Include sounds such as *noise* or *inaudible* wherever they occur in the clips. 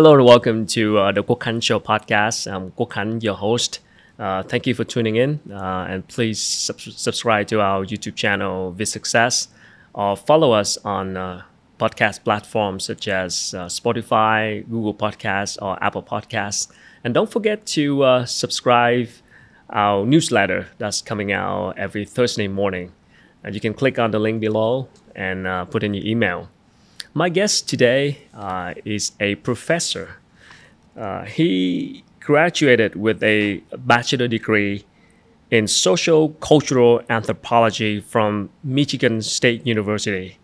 Hello and welcome to uh, the Quốc Show podcast. I'm Quốc your host. Uh, thank you for tuning in, uh, and please sub- subscribe to our YouTube channel, Vietsuccess, or follow us on uh, podcast platforms such as uh, Spotify, Google Podcasts, or Apple Podcasts. And don't forget to uh, subscribe our newsletter that's coming out every Thursday morning. And you can click on the link below and put in your email. My guest today uh, is a professor. Uh, he graduated with a bachelor degree in social cultural anthropology from Michigan State University.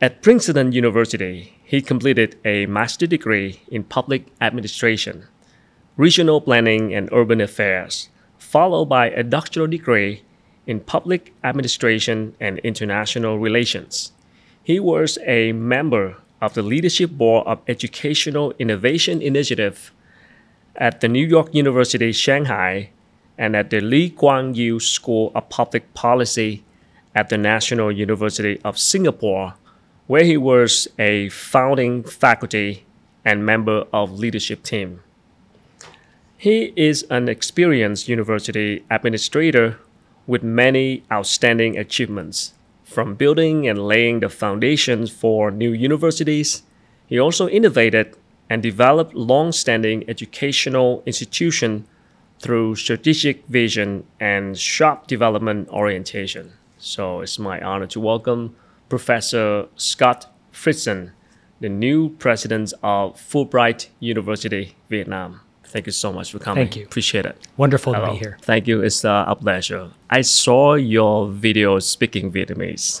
At Princeton University, he completed a master degree in public administration, regional planning, and urban affairs, followed by a doctoral degree in public administration and international relations. He was a member of the leadership board of Educational Innovation Initiative at the New York University Shanghai and at the Lee Kuan Yew School of Public Policy at the National University of Singapore, where he was a founding faculty and member of leadership team. He is an experienced university administrator with many outstanding achievements from building and laying the foundations for new universities, he also innovated and developed long-standing educational institutions through strategic vision and sharp development orientation. So it's my honor to welcome Professor Scott Fritzen, the new president of Fulbright University, Vietnam. Thank you so much for coming. Thank you. Appreciate it. Wonderful Hello. to be here. Thank you. It's uh, a pleasure. I saw your video speaking Vietnamese.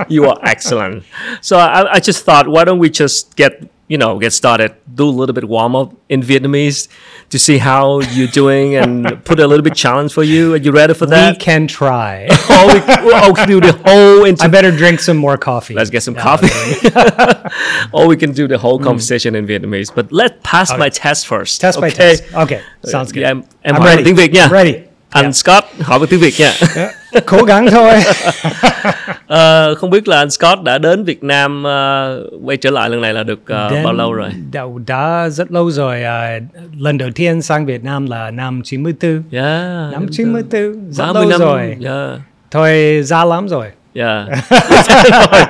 *laughs* *laughs* you are excellent. So I, I just thought, why don't we just get you know get started, do a little bit warm up in Vietnamese to see how you're doing, and *laughs* put a little bit challenge for you. Are you ready for that? We can try. *laughs* oh, we, oh, we can do the whole I better drink some more coffee. Let's get some Yeah, coffee. *laughs* or we can do the whole mm. conversation in Vietnamese. But let's pass my test first. Test by test. Okay, sounds uh, good. Dạ, em em I'm hỏi bằng ready. nha. I'm ready. Anh Yeah. Scott hỏi bằng tiếng Việt nha. Cố gắng thôi. *laughs* Ờ, không biết là anh Scott đã đến Việt Nam ờ, quay trở lại lần này là được ờ, Đến- bao lâu rồi? Đã, đã rất lâu rồi. à, lần đầu tiên sang Việt Nam là năm 94. Dạ. Năm 94, rất 30 lâu năm rồi. Dạ. Thôi già lắm rồi. Dạ. *laughs* rồi.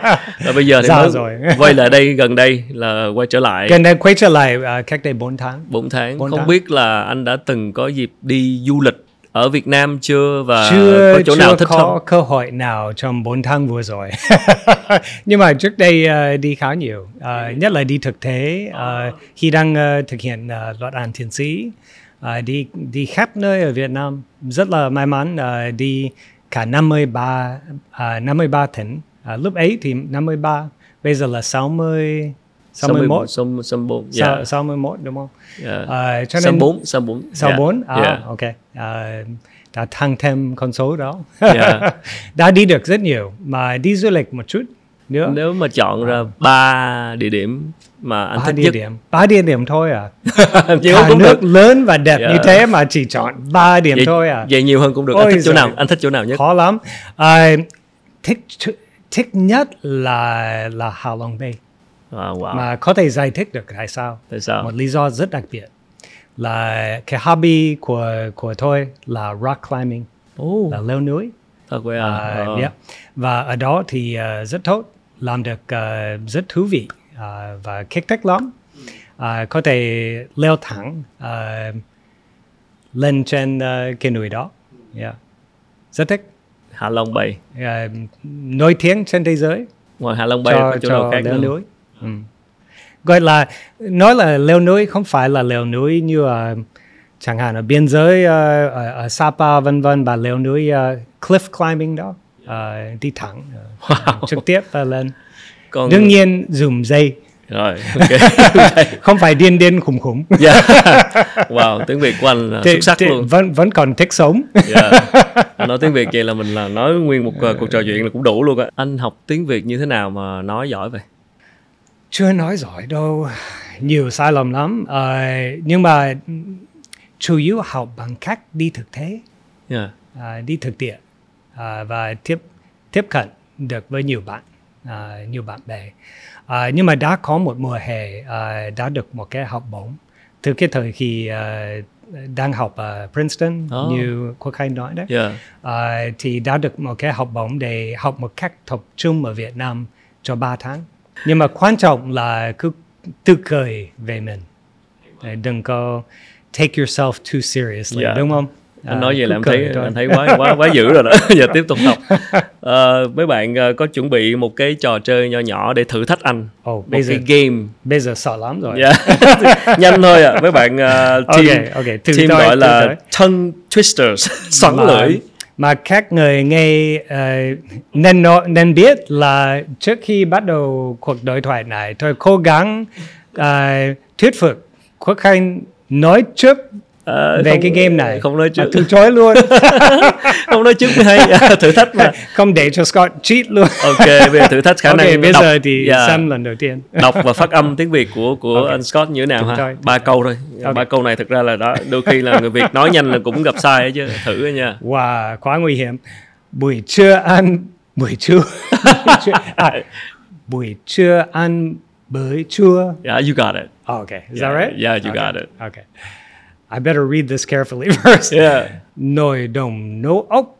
Rồi bây giờ thì Dạ mới rồi. quay lại đây gần đây là quay trở lại Gần đây quay trở lại à, cách đây 4 tháng. 4 tháng. Bốn không tháng. biết là anh đã từng có dịp đi du lịch ở Việt Nam chưa và chưa có chỗ chưa nào thích có không? cơ hội nào trong 4 tháng vừa rồi *laughs* nhưng mà trước đây ờ, đi khá nhiều Ờ, nhất là đi thực tế Ờ, khi đang ờ, thực hiện ờ, luận án tiến sĩ ờ, đi đi khắp nơi ở Việt Nam rất là may mắn ờ, đi cả 53 uh, 53 tỉnh Ờ, lúc ấy thì 53 bây giờ là 60 61 Sông sông 4. Sáu- Dạ. 61 đúng không? Dạ. Ờ, cho nên 4, sông 4. sau Dạ. 4 à Dạ. ok à, đã tăng thêm con số đó Dạ. *laughs* đã đi được rất nhiều mà đi du lịch một chút nữa Nếu mà chọn ra ba địa điểm mà anh ba thích địa nhất điểm ba địa điểm thôi à *laughs* cả cũng nước được. lớn và đẹp Dạ. như thế mà chỉ chọn ba điểm vậy, thôi à vậy nhiều hơn cũng được. anh Ôi thích chỗ nào? Anh thích chỗ nào nhất? khó lắm à, thích thích nhất là là Hạ Long Bay À, wow. mà có thể giải thích được tại sao Tại sao? một lý do rất đặc biệt là cái hobby của của tôi là rock climbing Ồ, là leo núi thật vậy à? À, Ờ. yeah. Và ở đó thì ờ, rất tốt, làm được ờ, rất thú vị ờ, và kích thích lắm. Ờ, có thể leo thẳng ờ, lên trên ờ, cái núi đó. Yeah. Rất thích. Hạ Long Bay. Ờ, nổi tiếng trên thế giới Ngoài Hạ Long Bay cho, có chỗ nào cho khác leo nữa? núi. Ừ. Gọi là nói là leo núi không phải là leo núi như ờ, chẳng hạn ở biên giới ờ, ở, ở Sapa vân vân và leo núi ờ, cliff climbing đó Ờ, đi thẳng ờ, Wow. trực tiếp và lên Còn đương nhiên dùng dây rồi, *laughs* ok. không phải điên điên khủng khủng *laughs* yeah. Wow, tiếng Việt của anh là Thì- xuất sắc thì luôn. vẫn vẫn còn thích sống Yeah. Anh nói tiếng Việt vậy là mình là nói nguyên một uh, *laughs* cuộc trò chuyện là cũng đủ luôn á. Anh học tiếng Việt như thế nào mà nói giỏi vậy? Chưa nói giỏi đâu. Nhiều sai lầm lắm. Ờ, nhưng mà chủ yếu học bằng cách đi thực tế Yeah. à, đi thực địa. À, và tiếp tiếp cận được với nhiều bạn à, nhiều bạn bè. À, nhưng mà đã có một mùa hè à, đã được một cái học bổng. Từ cái thời kỳ à, đang học ở Princeton Oh. như Quốc Khánh nói đấy. Yeah. à, thì đã được một cái học bổng để học một cách tập trung ở Việt Nam cho 3 tháng nhưng mà quan trọng là cứ tự cười về mình. Đừng có take yourself too seriously Dạ. đúng không? Anh À, nói vậy là em thấy anh thấy quá quá quá dữ rồi đó. *laughs* Giờ tiếp tục học. *laughs* Ờ, mấy bạn ờ, có chuẩn bị một cái trò chơi nho nhỏ để thử thách anh? Ồ, một bây giờ cái game. bây giờ sợ lắm rồi. Dạ. *laughs* nhanh thôi à mấy bạn ờ, team Ok, ok, thử team thôi, gọi thử là thôi. tongue twisters. Xoắn lưỡi mà các người nghe uh, nên nên biết là trước khi bắt đầu cuộc đối thoại này tôi cố gắng uh, thuyết phục Quốc Khanh nói trước Ờ, về không- cái game này. không nói mà trước. từ chối luôn. *laughs* Không nói trước mới hay. Thử thách mà. Không để cho Scott cheat luôn. Ok bây giờ thử thách khả năng bây đọc, giờ thì dạ, xem lần đầu tiên. Đọc và phát âm tiếng việt của của Ok. anh Scott như thế nào ha? ba câu thôi. Ok. ba câu này thực ra là đó đôi khi là người việt nói nhanh là cũng gặp sai chứ. Thử nha. Wow quá nguy hiểm. Buổi trưa ăn buổi trưa. Buổi *laughs* trưa, à, buổi trưa ăn bưởi chua. Yeah you got it. Okay. Is Yeah, that right? yeah, you okay. got it. Okay. I better read this carefully *laughs* first. yeah Nồi đồng nấu ốc,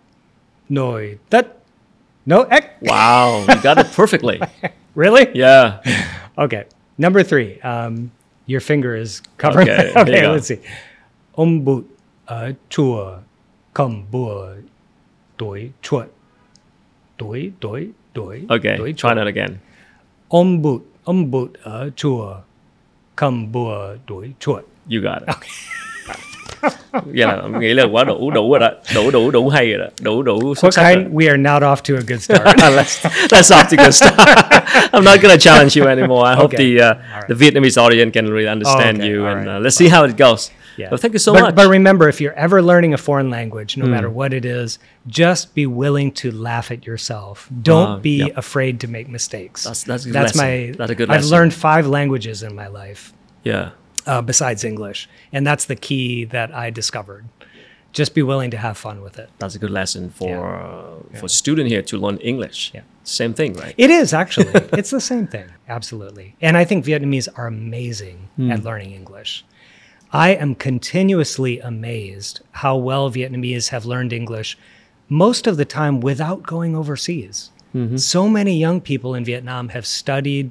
nồi tất nấu ếch. wow you got it perfectly *laughs* Really? yeah *laughs* Okay. Number three. Um, your finger is covering. Okay, Okay, you go. let's see. Bụt ở chùa cầm bùa tuổi chuột. Tuổi tuổi tuổi okay tuổi try that again ông bụt ở chùa cầm bùa tuổi chuột. you got it Là nghĩ là quá đủ đủ rồi đó đủ đủ đủ hay rồi đó đủ đủ xuất What sắc rồi. kind? We are not off to a good start. *laughs* let's let's off to good start. *laughs* I'm not gonna challenge you anymore. I hope the uh, right. the Vietnamese audience can really understand okay, you, all and right. uh, let's see how it goes. Yeah. Well, thank you so but, much. But remember, if you're ever learning a foreign language, no Hmm. matter what it is, just be willing to laugh at yourself. Don't Wow, be yep. afraid to make mistakes. That's- that's a good that's my. That's a good I've lesson. learned five languages in my life yeah, uh, besides English, and that's the key that I discovered. Just be willing to have fun with it. that's a good lesson for uh, for student here to learn English. Yeah. Same thing, right? It is actually. *laughs* it's the same thing. Absolutely. And I think Vietnamese are amazing at learning English. I am continuously amazed how well Vietnamese have learned English most of the time without going overseas. So many young people in Vietnam have studied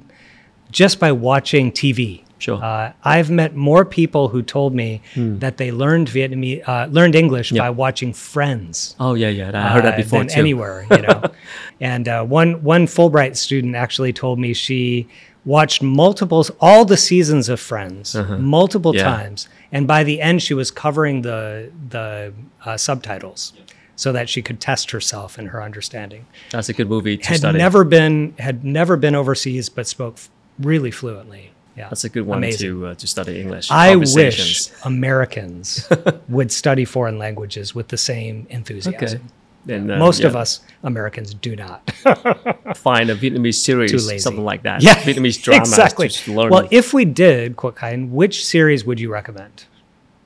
just by watching TV. Sure. Uh, I've met more people who told me that they learned Vietnamese, uh, learned English by watching Friends oh yeah, yeah. I heard that uh, before than too. anywhere, you know. *laughs* and uh, one one Fulbright student actually told me she watched multiples all the seasons of Friends multiple Uh-huh. Yeah. times, and by the end she was covering the the uh, subtitles so that she could test herself and her understanding. That's a good movie to Had study. never been had never been overseas, but spoke f- really fluently. Yeah, That's a good one Amazing. to uh, to study English. I wish Americans *laughs* would study foreign languages with the same enthusiasm. Okay. And, uh, Most of us Americans do not. *laughs* find a Vietnamese series, something like that. yeah, Vietnamese *laughs* dramas exactly. to learn. Well, if we did, Quoc which series would you recommend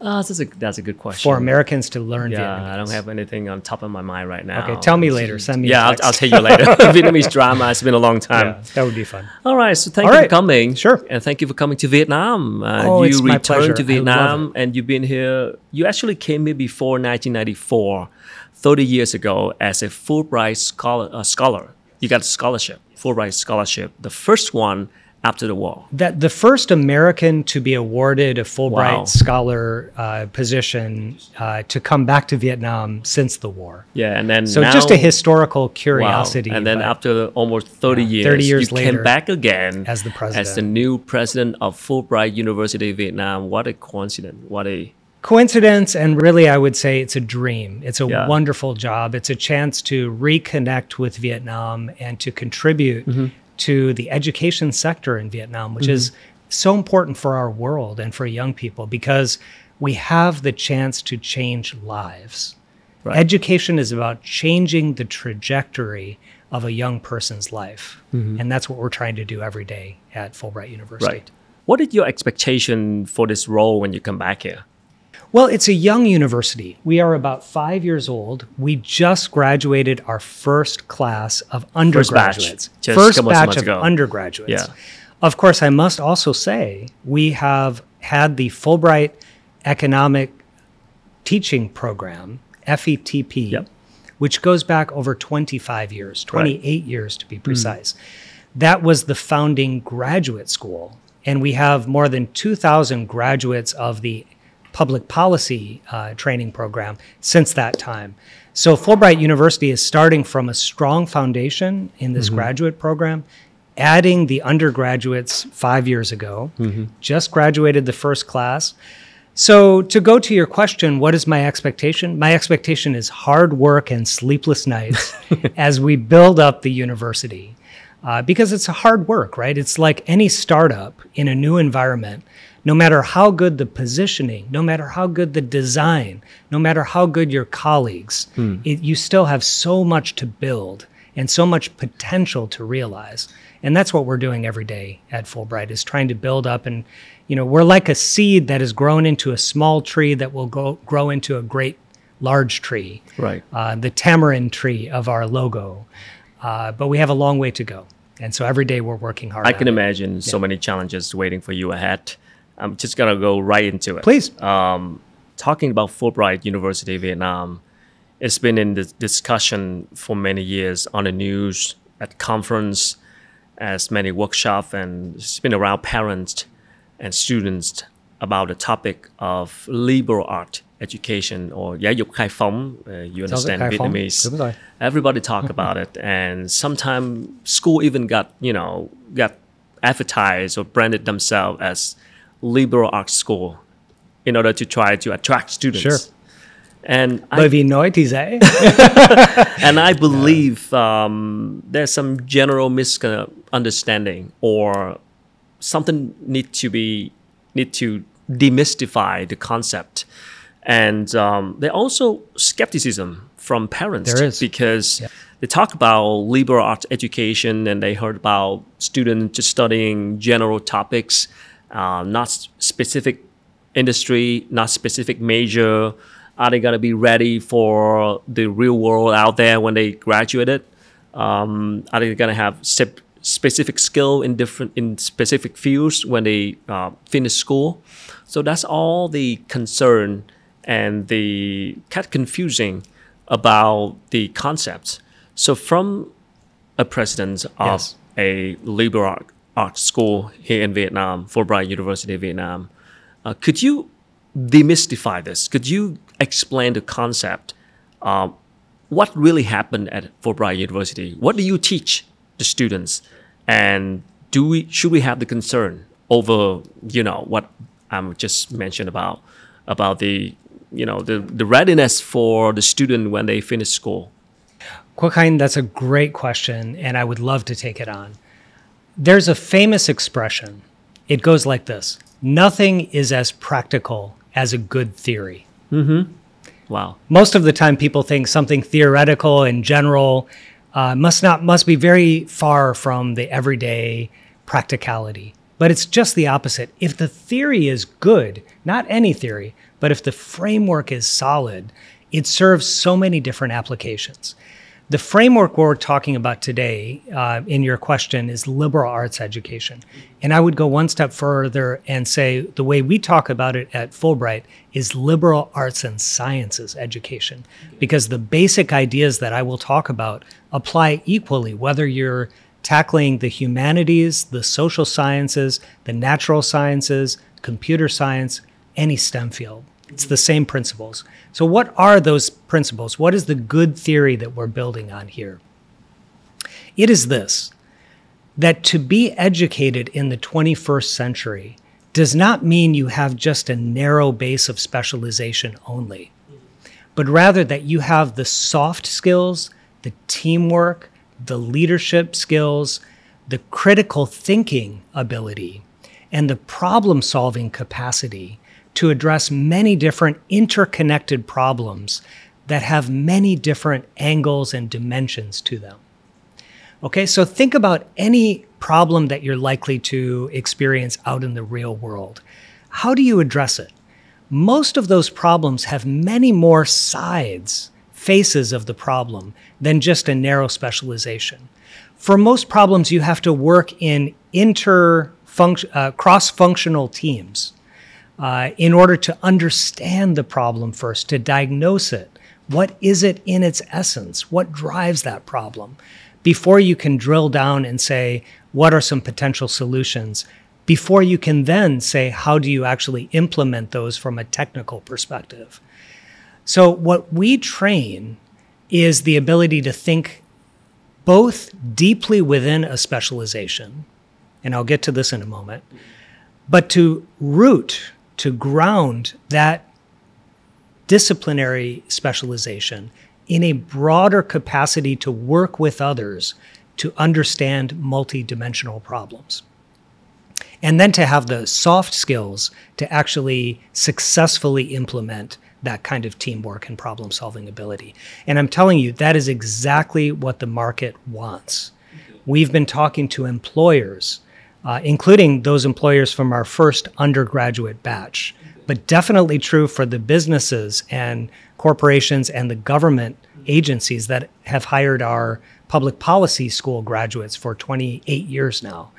Ah, that's a that's a good question. for Americans to learn Yeah, Vietnamese? I don't have anything on top of my mind right now. Okay, tell me later. Send me. a Yeah, I'll. I'll tell you later. *laughs* *laughs* Vietnamese drama. It's been a long time. Yeah, that would be fun. All right, so thank All you right, for coming. sure. And thank you for coming to Vietnam. Uh, Oh, you it's my returned pleasure. to Vietnam and you've been here. You actually came here before 1994, 30 years ago, as a Fulbright scholar. Uh, scholar. You got a scholarship, Fulbright scholarship, the first one after the war. That the first American to be awarded a Fulbright Wow. scholar uh, position uh, to come back to Vietnam since the war. Yeah, and then So now, just a historical Wow. curiosity. And then but- after almost 30 years, 30 years you later, came back again as the president, as the new president of Fulbright University of Vietnam. What a coincidence. What a coincidence and really i would say it's a dream it's a Yeah. wonderful job it's a chance to reconnect with vietnam and to contribute Mm-hmm. To the education sector in vietnam which is mm-hmm. so important for our world and for young people because we have the chance to change lives Right. education is about changing the trajectory of a young person's life mm-hmm. and that's what we're trying to do every day at fulbright university Right. What is your expectation for this role when you come back here? Well, it's a young university. We are about five years old. We just graduated our first class of undergraduates. just a First batch of ago. undergraduates. Yeah. Of course, I must also say we have had the Fulbright Economic Teaching Program, FETP, Yep. which goes back over 25 years, 28 years to be hmm. precise. That was the founding graduate school. And we have more than 2,000 graduates of the public policy uh, training program since that time. So Fulbright University is starting from a strong foundation in this graduate program, adding the undergraduates five years ago, just graduated the first class. So, to go to your question, what is my expectation? My expectation is hard work and sleepless nights *laughs* as we build up the university. Uh, because it's a hard work, right? It's like any startup in a new environment. No matter how good the positioning, no matter how good the design, no matter how good your colleagues, it, you still have so much to build and so much potential to realize. And that's what we're doing every day at Fulbright is trying to build up and you know, we're like a seed that has grown into a small tree that will go, grow into a great large tree. Right. Uh, the tamarind tree of our logo. Uh, but we have a long way to go. And so every day we're working hard. I can it. imagine so many challenges waiting for you ahead. I'm just gonna go right into it. Please. Um, talking about Fulbright University Vietnam, it's been in the discussion for many years on the news, at conference, as many workshops, and it's been around parents and students about the topic of liberal art education or giáo dục khai phóng. Uh, you understand Vietnamese. Everybody talk *laughs* about it, and sometimes school even got you know got advertised or branded themselves as liberal arts school in order to try to attract students. Sure. And I Bởi vì nói thì dễ. and I believe um, there's some general misunderstanding or something need to be need to demystify the concept, and um, there also skepticism from parents There is. because they talk about liberal arts education and they heard about students just studying general topics, uh, not specific industry, not specific major. Are they gonna be ready for the real world out there when they graduated? Um, are they gonna have sep- specific skill in different in specific fields when they uh, finish school? So that's all the concern and the kind of confusing about the concepts. So from a president of Yes. a liberal art, school here in Vietnam, Fulbright University of Vietnam, uh, could you demystify this? Could you explain the concept? Uh, what really happened at Fulbright University? What do you teach the students? And do we should we have the concern over you know what I'm just mentioned about about the you know the, the readiness for the student when they finish school? Quoc Khanh, that's a great question, and I would love to take it on. There's a famous expression. It goes like this Nothing is as practical as a good theory. Wow. Most of the time, people think something theoretical and general uh, must not must be very far from the everyday practicality. But it's just the opposite. If the theory is good, not any theory, but if the framework is solid, it serves so many different applications. The framework we're talking about today uh, in your question is liberal arts education. And I would go one step further and say the way we talk about it at Fulbright is liberal arts and sciences education, because the basic ideas that I will talk about apply equally, whether you're tackling the humanities, the social sciences, the natural sciences, computer science, any STEM field. It's the same principles. So, what are those principles? What is the good theory that we're building on here? It is this that to be educated in the 21st century does not mean you have just a narrow base of specialization only, but rather that you have the soft skills, the teamwork, the leadership skills, the critical thinking ability, and the problem solving capacity to address many different interconnected problems that have many different angles and dimensions to them. Okay, so think about any problem that you're likely to experience out in the real world. How do you address it? Most of those problems have many more sides, faces of the problem, than just a narrow specialization. for most problems, you have to work in inter uh, cross functional teams uh, in order to understand the problem first, to diagnose it. What is it in its essence? What drives that problem? Before you can drill down and say, what are some potential solutions? Before you can then say, how do you actually implement those from a technical perspective? So, what we train is the ability to think both deeply within a specialization, and I'll get to this in a moment, but to root, to ground that disciplinary specialization in a broader capacity to work with others to understand multidimensional problems. And then to have the soft skills to actually successfully implement that kind of teamwork and problem solving ability. And I'm telling you, that is exactly what the market wants. We've been talking to employers, uh, including those employers from our first undergraduate batch, but definitely true for the businesses and corporations and the government agencies that have hired our public policy school graduates for 28 years now.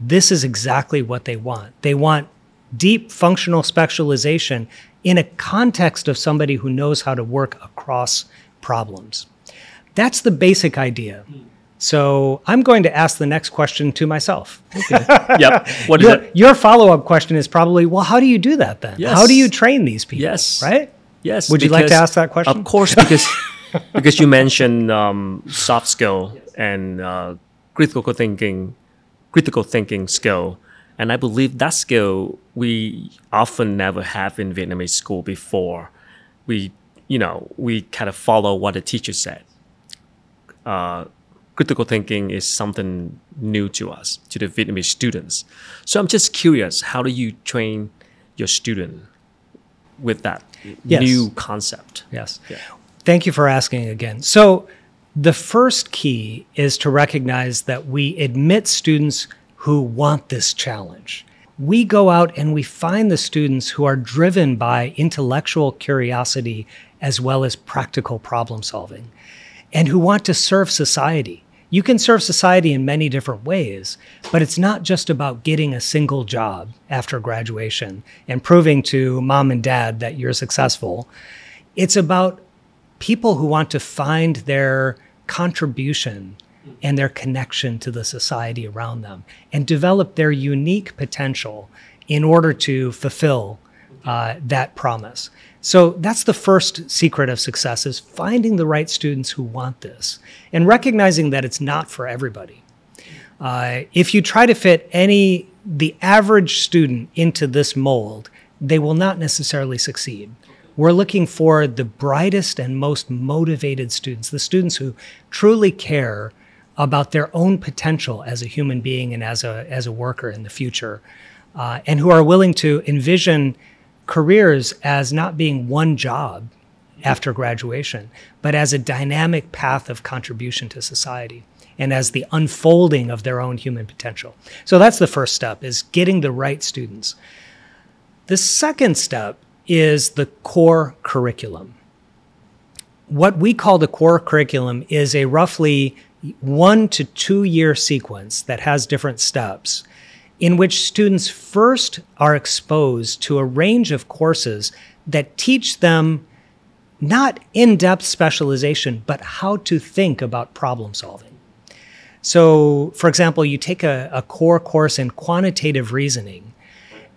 This is exactly what they want. They want deep functional specialization in a context of somebody who knows how to work across problems. That's the basic idea. So I'm going to ask the next question to myself. Okay. *laughs* yep. What is your, it? Your follow-up question is probably, well, how do you do that then? Yes. How do you train these people? Yes. Right? Yes. Would you like to ask that question? Of course, because *laughs* because you mentioned um, soft skill and uh, critical thinking, critical thinking skill. And I believe that skill we often never have in Vietnamese school before. We, you know, we kind of follow what the teacher said. Uh, critical thinking is something new to us, to the Vietnamese students. So I'm just curious, how do you train your student with that yes. new concept? Yes. Yeah. Thank you for asking again. So the first key is to recognize that we admit students who want this challenge. We go out and we find the students who are driven by intellectual curiosity as well as practical problem solving and who want to serve society. You can serve society in many different ways, but it's not just about getting a single job after graduation and proving to mom and dad that you're successful. It's about people who want to find their contribution and their connection to the society around them and develop their unique potential in order to fulfill uh, that promise. So that's the first secret of success is finding the right students who want this and recognizing that it's not for everybody. Uh, if you try to fit any the average student into this mold, they will not necessarily succeed. We're looking for the brightest and most motivated students, the students who truly care about their own potential as a human being and as a, as a worker in the future, uh, and who are willing to envision careers as not being one job after graduation, but as a dynamic path of contribution to society and as the unfolding of their own human potential. So that's the first step is getting the right students. The second step is the core curriculum. What we call the core curriculum is a roughly one to two year sequence that has different steps in which students first are exposed to a range of courses that teach them not in depth specialization, but how to think about problem solving. So, for example, you take a, a, core course in quantitative reasoning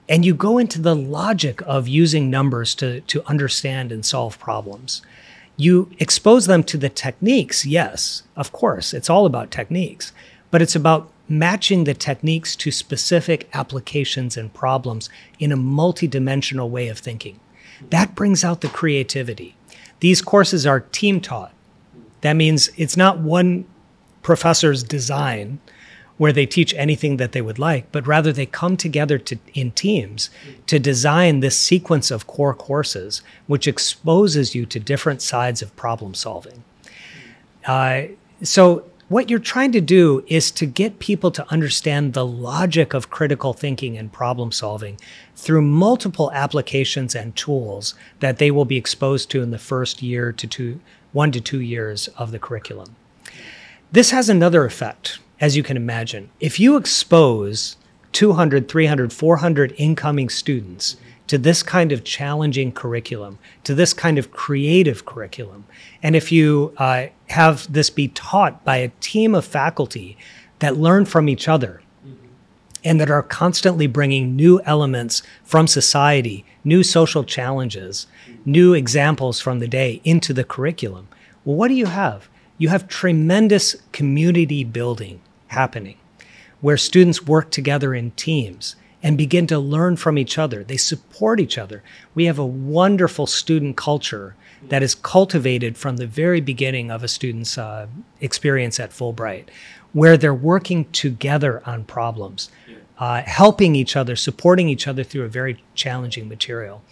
and you go into the logic of using numbers to, to understand and solve problems. You expose them to the techniques, yes, of course, it's all about techniques, but it's about matching the techniques to specific applications and problems in a multidimensional way of thinking. That brings out the creativity. These courses are team taught. That means it's not one professor's design where they teach anything that they would like, but rather they come together to, in teams to design this sequence of core courses, which exposes you to different sides of problem solving. Uh, so, what you're trying to do is to get people to understand the logic of critical thinking and problem solving through multiple applications and tools that they will be exposed to in the first year to two, one to two years of the curriculum. This has another effect, as you can imagine. If you expose 200, 300, 400 incoming students to this kind of challenging curriculum, to this kind of creative curriculum, and if you uh, have this be taught by a team of faculty that learn from each other and that are constantly bringing new elements from society, new social challenges, new examples from the day into the curriculum, well, what do you have? You have tremendous community building happening where students work together in teams and begin to learn from each other. They support each other. We have a wonderful student culture that is cultivated from the very beginning of a student's uh, experience at Fulbright, where they're working together on problems, uh, helping each other, supporting each other through a very challenging material.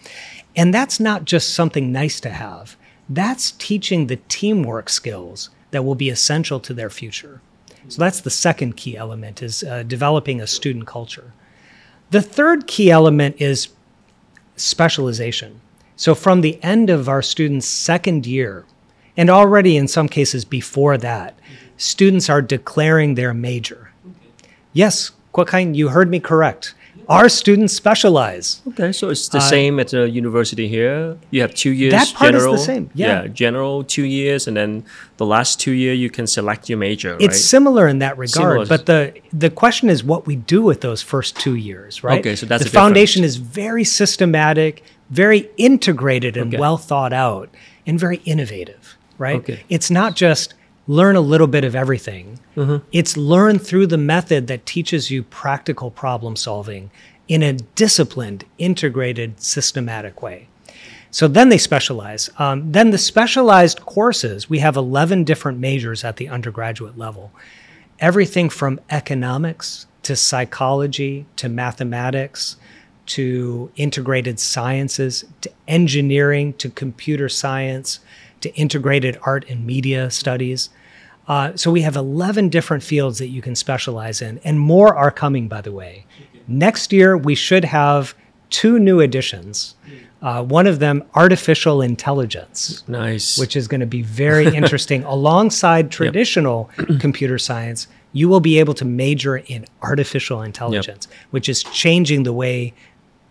And that's not just something nice to have, that's teaching the teamwork skills that will be essential to their future. So that's the second key element is uh, developing a student culture. The third key element is specialization. So from the end of our students' second year, and already in some cases before that, students are declaring their major. Yes, Quoc Khanh, you heard me correct. Our students specialize. Okay, so it's the same at the university here. You have two years. Uh, That part is the general, same, yeah. general two years, and then the last two year you can select your major. It's right? similar in that regard, Similar. but the the question is what we do with those first two years, right? Okay, so that's the the foundation is very systematic, very integrated and Okay. well thought out, and very innovative, right? Okay. It's not just learn a little bit of everything. Mm-hmm. It's learn through the method that teaches you practical problem solving in a disciplined, integrated, systematic way. So then they specialize. Um, then the specialized courses, we have 11 different majors at the undergraduate level. Everything from economics to psychology to mathematics to integrated sciences to engineering to computer science to integrated art and media studies. Uh, so we have 11 different fields that you can specialize in, and more are coming, by the way. Next year, we should have two new additions. Uh, one of them, artificial intelligence, nice. which is going to be very *laughs* interesting. Alongside traditional computer science, you will be able to major in artificial intelligence, which is changing the way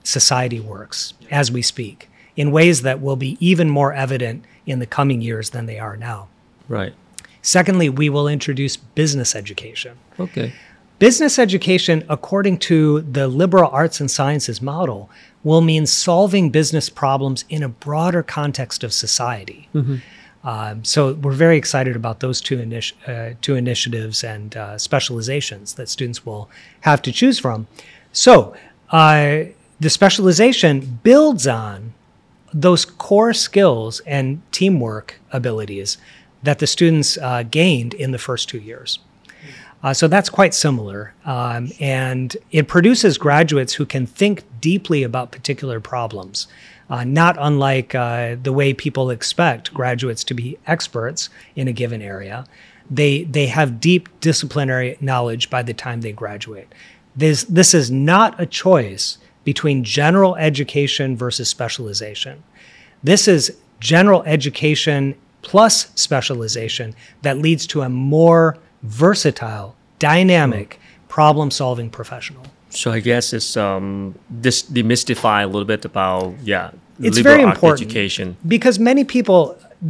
society works as we speak in ways that will be even more evident in the coming years than they are now. right. Secondly, we will introduce business education. Okay. Business education, according to the liberal arts and sciences model, will mean solving business problems in a broader context of society. Um, so we're very excited about those two, initi- uh, two initiatives and uh, specializations that students will have to choose from. So uh, the specialization builds on those core skills and teamwork abilities that the students uh, gained in the first two years. Uh, so that's quite similar. Um, and it produces graduates who can think deeply about particular problems, uh, not unlike uh, the way people expect graduates to be experts in a given area. They, they have deep disciplinary knowledge by the time they graduate. This, this is not a choice between general education versus specialization. This is general education plus specialization that leads to a more versatile, dynamic, problem solving professional. So I guess it's um this demystify a little bit about yeah. It's liberal very important Education. because many people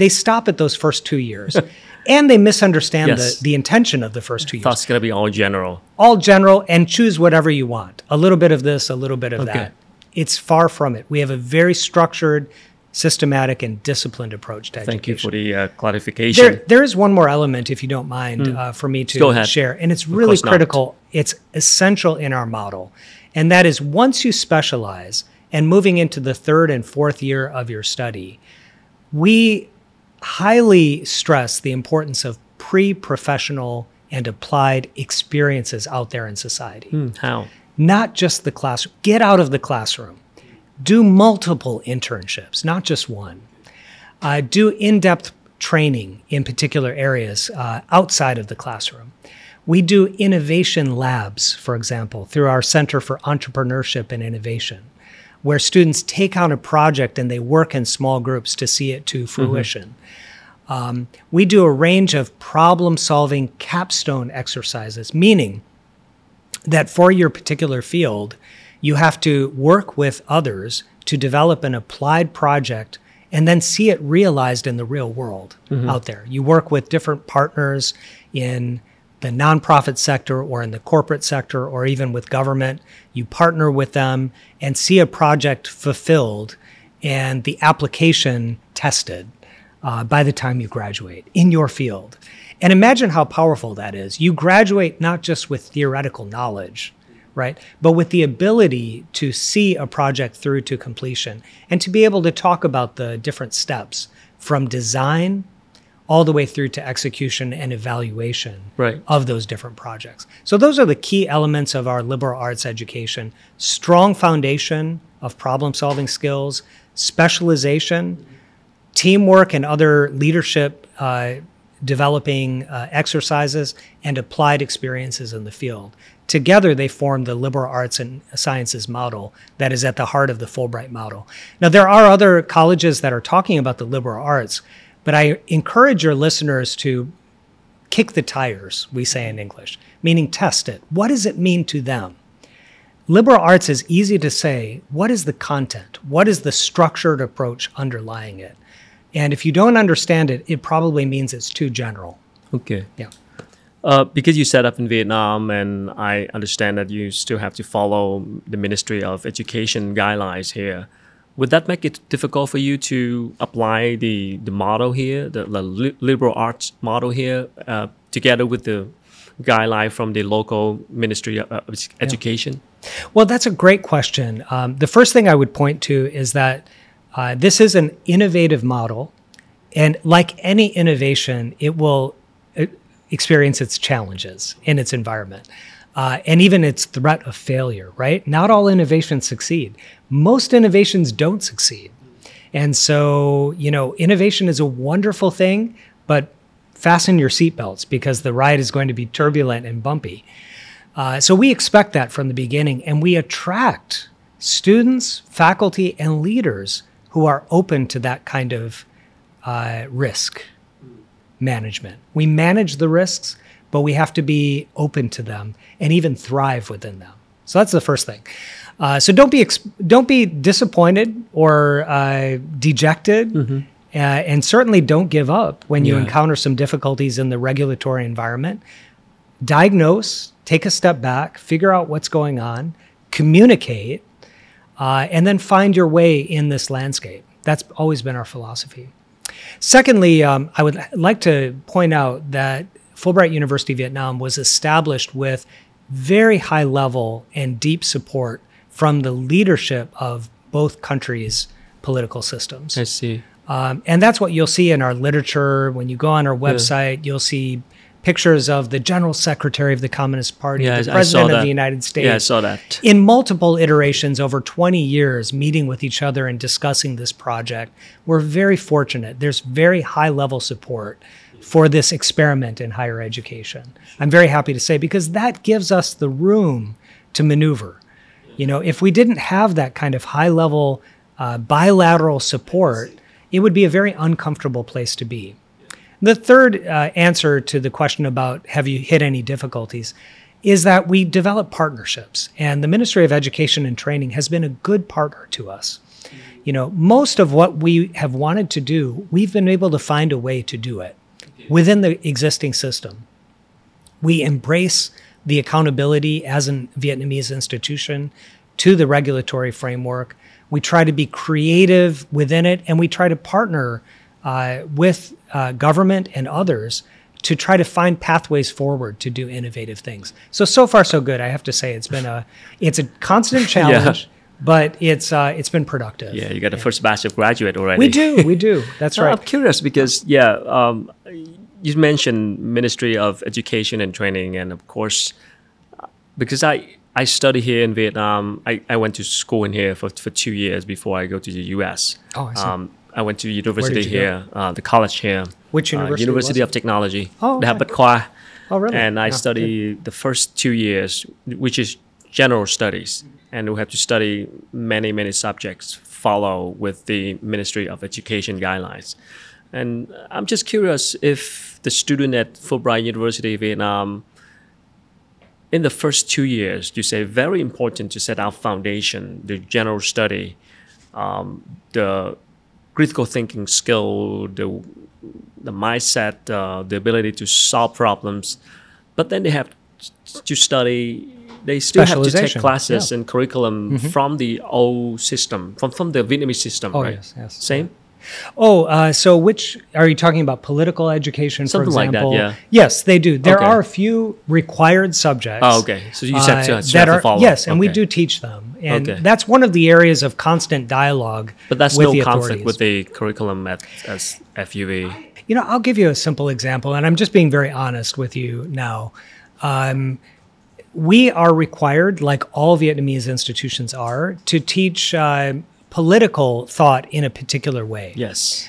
they stop at those first two years *laughs* and they misunderstand Yes. the, the intention of the first two years. Thought it's gonna be all general. All general and choose whatever you want. A little bit of this, a little bit of Okay. that. It's far from it. We have a very structured, systematic, and disciplined approach to Thank you for the uh, clarification. There, there is one more element, if you don't mind, uh, for me to share, and it's really course not. critical. It's essential in our model, and that is once you specialize and moving into the third and fourth year of your study, we highly stress the importance of pre-professional and applied experiences out there in society Hmm, How? not just the classroom. Get out of the classroom. Do multiple internships, not just one. Uh, do in depth training in particular areas uh, outside of the classroom. We do innovation labs, for example, through our Center for Entrepreneurship and Innovation, where students take on a project and they work in small groups to see it to fruition. um, we do a range of problem solving capstone exercises, meaning that for your particular field, you have to work with others to develop an applied project and then see it realized in the real world out there. You work with different partners in the nonprofit sector or in the corporate sector or even with government. You partner with them and see a project fulfilled and the application tested uh, by the time you graduate in your field. And imagine how powerful that is. You graduate not just with theoretical knowledge, right? But with the ability to see a project through to completion and to be able to talk about the different steps from design all the way through to execution and evaluation Right. of those different projects. So those are the key elements of our liberal arts education. Strong foundation of problem solving skills, specialization, teamwork and other leadership uh, developing uh, exercises, and applied experiences in the field. Together, they form the liberal arts and sciences model that is at the heart of the Fulbright model. Now, there are other colleges that are talking about the liberal arts, but I encourage your listeners to kick the tires, we say in English, meaning test it. What does it mean to them? Liberal arts is easy to say. What is the content? What is the structured approach underlying it? And if you don't understand it, it probably means it's too general. Okay. Yeah. Uh, because you set up in Vietnam, and I understand that you still have to follow the Ministry of Education guidelines here. Would that make it difficult for you to apply the, the model here, the, the liberal arts model here, uh, together with the guideline from the local Ministry of uh, Education? Well, that's a great question. Um, the first thing I would point to is that uh, this is an innovative model. And like any innovation, it will uh, experience its challenges in its environment uh, and even its threat of failure, right? Not all innovations succeed. Most innovations don't succeed. And so, you know, innovation is a wonderful thing, but fasten your seatbelts because the ride is going to be turbulent and bumpy. Uh, so we expect that from the beginning, and we attract students, faculty, and leaders who are open to that kind of uh, risk management. We manage the risks, but we have to be open to them and even thrive within them. So that's the first thing. Uh, so don't be don't be disappointed or uh, dejected, uh, and certainly don't give up when you Yeah. encounter some difficulties in the regulatory environment. Diagnose, take a step back, figure out what's going on, communicate, uh, and then find your way in this landscape. That's always been our philosophy. Secondly, um, I would like to point out that Fulbright University Vietnam was established with very high level and deep support from the leadership of both countries' political systems. I see. Um, and that's what you'll see in our literature. When you go on our website, you'll see pictures of the General Secretary of the Communist Party, Yeah, I- I the saw President of that. the United States Yeah, I saw that. in multiple iterations over 20 years meeting with each other and discussing this project. We're very fortunate. There's very high level support for this experiment in higher education. I'm very happy to say because that gives us the room to maneuver. You know, if we didn't have that kind of high level uh, bilateral support, it would be a very uncomfortable place to be. The third uh, answer to the question about have you hit any difficulties is that we develop partnerships, and the Ministry of Education and Training has been a good partner to us. You know, most of what we have wanted to do, we've been able to find a way to do it within the existing system. We embrace the accountability as a Vietnamese institution to the regulatory framework. We try to be creative within it, and we try to partner uh, with uh, government and others to try to find pathways forward to do innovative things. So so far so good. I have to say it's been a it's a constant *laughs* challenge, but it's uh, it's been productive. Yeah, you got the first batch of graduate already. we do, we do. That's *laughs* No, right. I'm curious because yeah, um, you mentioned Ministry of Education and Training, and of course, because I I study here in Vietnam. I, I went to school in here for, for two years before I go to the U.S. Oh, I see. Um, I went to university here, uh, the college here. Which uh, university University was of Technology. Oh, okay. Khoa. Oh, really? And I Yeah, studied the first two years, which is general studies, and we have to study many many subjects. Follow with the Ministry of Education guidelines. And I'm just curious if the student at Fulbright University Vietnam, in the first two years, you say very important to set our foundation, the general study, um, the critical thinking skill, the the mindset, uh, the ability to solve problems, but then they have to study. They still have to take classes yeah. and curriculum from the old system, from from the Vietnamese system, Oh, right? yes, yes. Same. Oh, uh, so which are you talking about? Political education, Something for like that, example? yeah. Yes, they do. There Okay. are a few required subjects. Oh, okay. So you have to- uh, that have to are follow. yes, and we do teach them, and Okay. that's one of the areas of constant dialogue. But that's with no the conflict with the curriculum at as FUV. You know, I'll give you a simple example, and I'm just being very honest with you now. Um, we are required, like all Vietnamese institutions are, to teach uh, political thought in a particular way. Yes.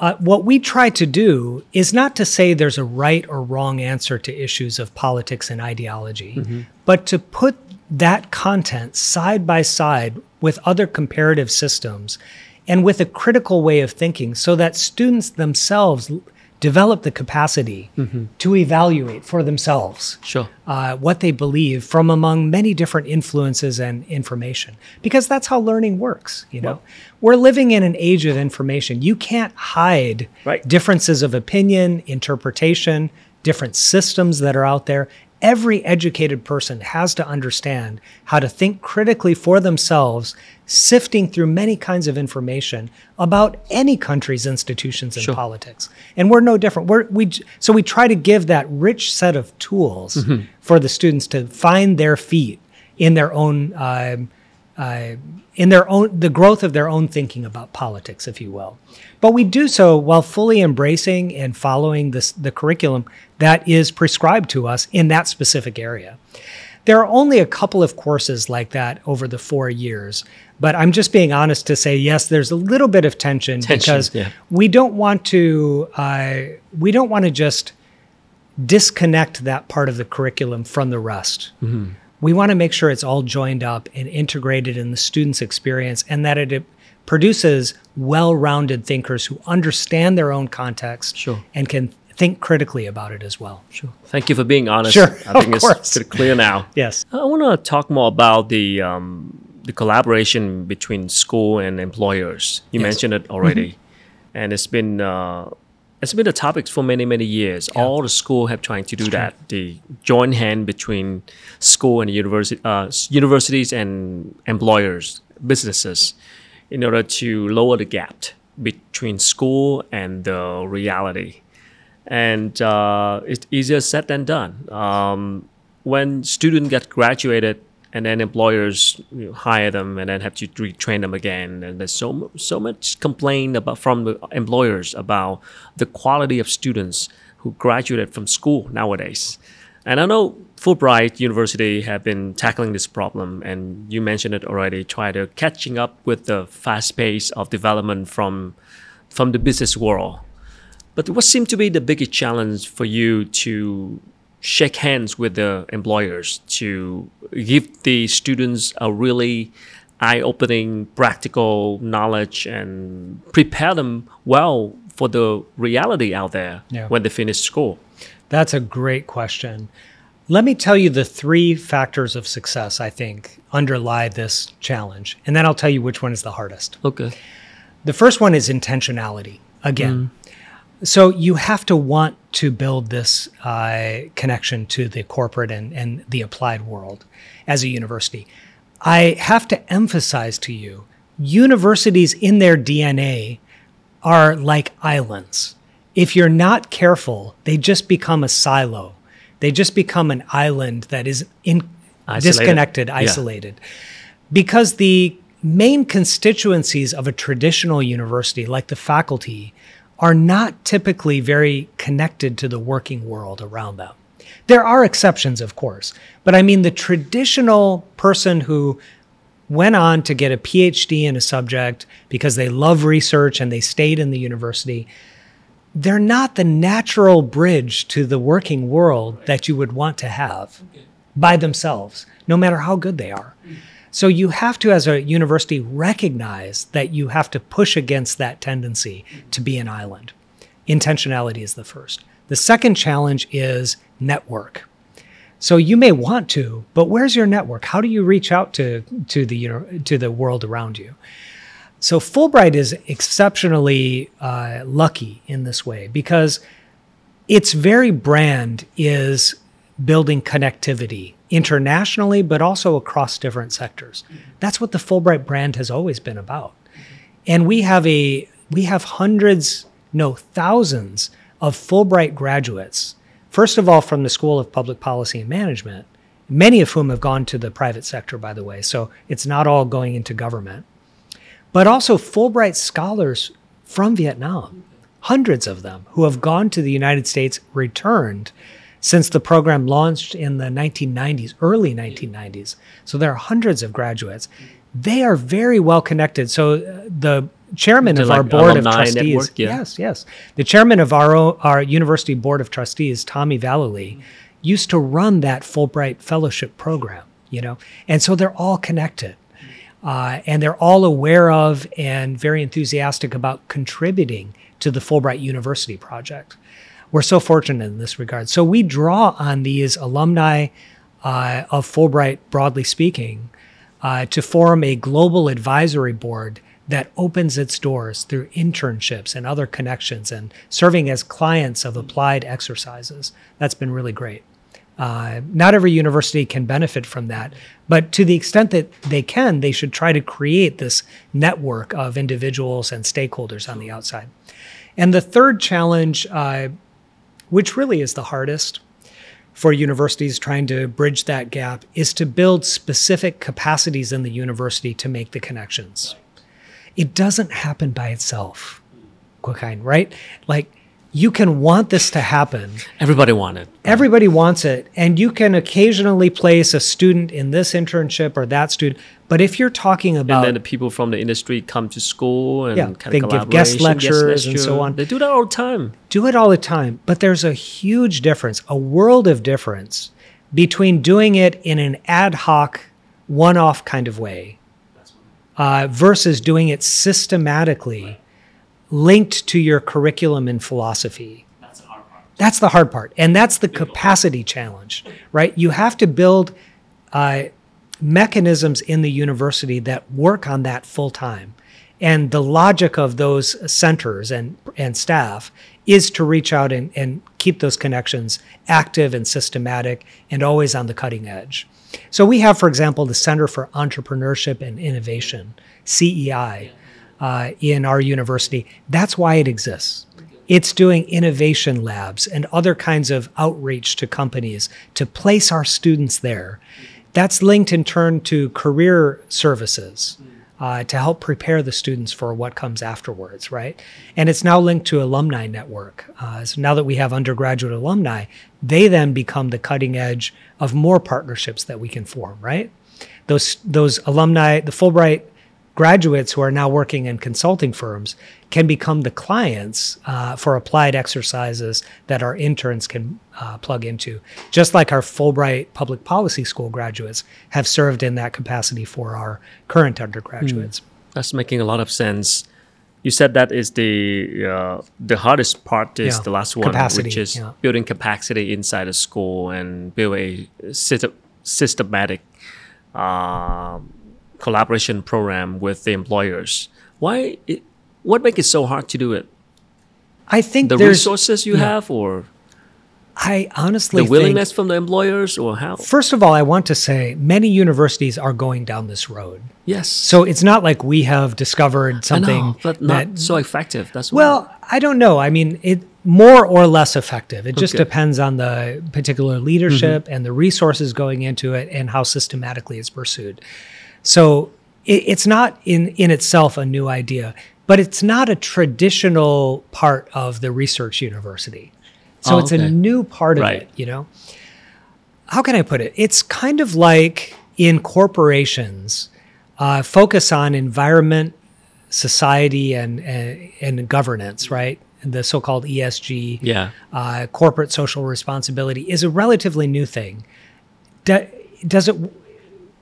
Uh, what we try to do is not to say there's a right or wrong answer to issues of politics and ideology, but to put that content side by side with other comparative systems and with a critical way of thinking so that students themselves develop the capacity to evaluate for themselves Sure. uh, what they believe from among many different influences and information. Because that's how learning works you know? We're living in an age of information. You can't hide Right. differences of opinion interpretation different systems that are out there every educated person has to understand how to think critically for themselves sifting through many kinds of information about any country's institutions and Sure. politics and we're no different we're we so we try to give that rich set of tools Mm-hmm. for the students to find their feet in their own um, uh, in their own the growth of their own thinking about politics if you will but we do so while fully embracing and following this the curriculum that is prescribed to us in that specific area there are only a couple of courses like that over the four years but i'm just being honest to say yes there's a little bit of tension, Tension, because yeah. we don't want to uh, we don't want to just disconnect that part of the curriculum from the rest. We want to make sure it's all joined up and integrated in the student's experience and that it produces well rounded thinkers who understand their own context Sure. and can think critically about it as well. Sure. Thank you for being honest. Sure, I think of it's pretty clear now. *laughs* Yes. I want to talk more about the um, the collaboration between school and employers. You Yes. mentioned it already, and it's been uh, it's been a topic for many many years. All the school have trying to do that. The joint hand between school and university, uh, universities and employers, businesses, in order to lower the gap between school and the reality and uh, it's easier said than done. Um, when students get graduated and then employers you know, hire them and then have to retrain them again, and there's so so much complaint about from the employers about the quality of students who graduated from school nowadays. And I know Fulbright University have been tackling this problem, and you mentioned it already. Try to catching up with the fast pace of development from from the business world. But what seemed to be the biggest challenge for you to shake hands with the employers to give the students a really eye-opening practical knowledge and prepare them well for the reality out there Yeah. when they finish school? That's a great question. Let me tell you the three factors of success I think underlie this challenge, and then I'll tell you which one is the hardest. Okay. The first one is intentionality. Again, mm. So you have to want to build this uh, connection to the corporate and, and the applied world as a university. I have to emphasize to you universities in their DNA are like islands. If you're not careful, they just become a silo. They just become an island that is in, Isolated. disconnected, Yeah. isolated. Because the main constituencies of a traditional university, like the faculty, are not typically very connected to the working world around them. There are exceptions, of course, but I mean the traditional person who went on to get a PhD in a subject because they love research and they stayed in the university, they're not the natural bridge to the working world that you would want to have by themselves, no matter how good they are. Mm. So you have to, as a university, recognize that you have to push against that tendency to be an island. Intentionality is the first. The second challenge is network. So you may want to, but where's your network? How do you reach out to to the you know, to the world around you? So Fulbright is exceptionally uh, lucky in this way because its very brand is building connectivity internationally, but also across different sectors. That's what the Fulbright brand has always been about. And we have a we have hundreds, no thousands of Fulbright graduates. First of all, from the School of Public Policy and Management, many of whom have gone to the private sector, by the way. So it's not all going into government, but also Fulbright scholars from Vietnam, hundreds of them who have gone to the United States, returned since the program launched in the 1990s, early 1990s. So there are hundreds of graduates. They are very well connected. So uh, the chairman of like our board of trustees, network, yeah. yes, yes, the chairman of our our university board of trustees, Tommy Vallely, used to run that Fulbright fellowship program. You know, and so they're all connected. Uh, and they're all aware of and very enthusiastic about contributing to the Fulbright University project. We're so fortunate in this regard. So we draw on these alumni uh, of Fulbright, broadly speaking, uh, to form a global advisory board that opens its doors through internships and other connections and serving as clients of applied exercises. That's been really great. Uh, not every university can benefit from that, but to the extent that they can, they should try to create this network of individuals and stakeholders on the outside. And the third challenge, uh, which really is the hardest for universities trying to bridge that gap, is to build specific capacities in the university to make the connections. It doesn't happen by itself, right? Like you can want this to happen. Everybody wants it. Everybody wants it, and you can occasionally place a student in this internship or that student. But if you're talking about. And then the people from the industry come to school and Yeah, kind they of give guest lectures and so on. They do that all the time. do it all the time, but there's a huge difference, a world of difference between doing it in an ad hoc, one off kind of way uh, versus doing it systematically, linked to your curriculum and philosophy. That's the hard part. And that's the capacity challenge, right? You have to build uh, mechanisms in the university that work on that full time. And the logic of those centers and, and staff is to reach out and, and keep those connections active and systematic and always on the cutting edge. So we have, for example, the Center for Entrepreneurship and Innovation, CEI, uh, in our university. That's why it exists. It's doing innovation labs and other kinds of outreach to companies to place our students there. That's linked in turn to career services uh, to help prepare the students for what comes afterwards, right? And it's now linked to alumni network. Uh, so now that we have undergraduate alumni, they then become the cutting edge of more partnerships that we can form, right? Those those alumni, the Fulbright graduates who are now working in consulting firms can become the clients uh, for applied exercises that our interns can uh, plug into. Just like our Fulbright Public Policy School graduates have served in that capacity for our current undergraduates. That's making a lot of sense. You said that is the uh, the hardest part is Yeah, the last one, capacity, which is yeah. building capacity inside a school and build a syst- systematic um collaboration program with the employers. Why? It, what makes it so hard to do it? I think The resources you yeah. have, or I honestly the willingness from the employers, or how? First of all, I want to say many universities are going down this road. Yes. So it's not like we have discovered something know, but not that so effective. That's. Well, I don't know. I mean, it more or less effective. It just Okay. depends on the particular leadership mm-hmm. and the resources going into it and how systematically it's pursued. So it, it's not in in itself a new idea, but it's not a traditional part of the research university. So Oh, it's a new part of Right. it. You know, how can I put it? It's kind of like in corporations, uh, focus on environment, society, and, and and governance, right? The so-called ESG, yeah. uh, corporate social responsibility, is a relatively new thing. Do, does it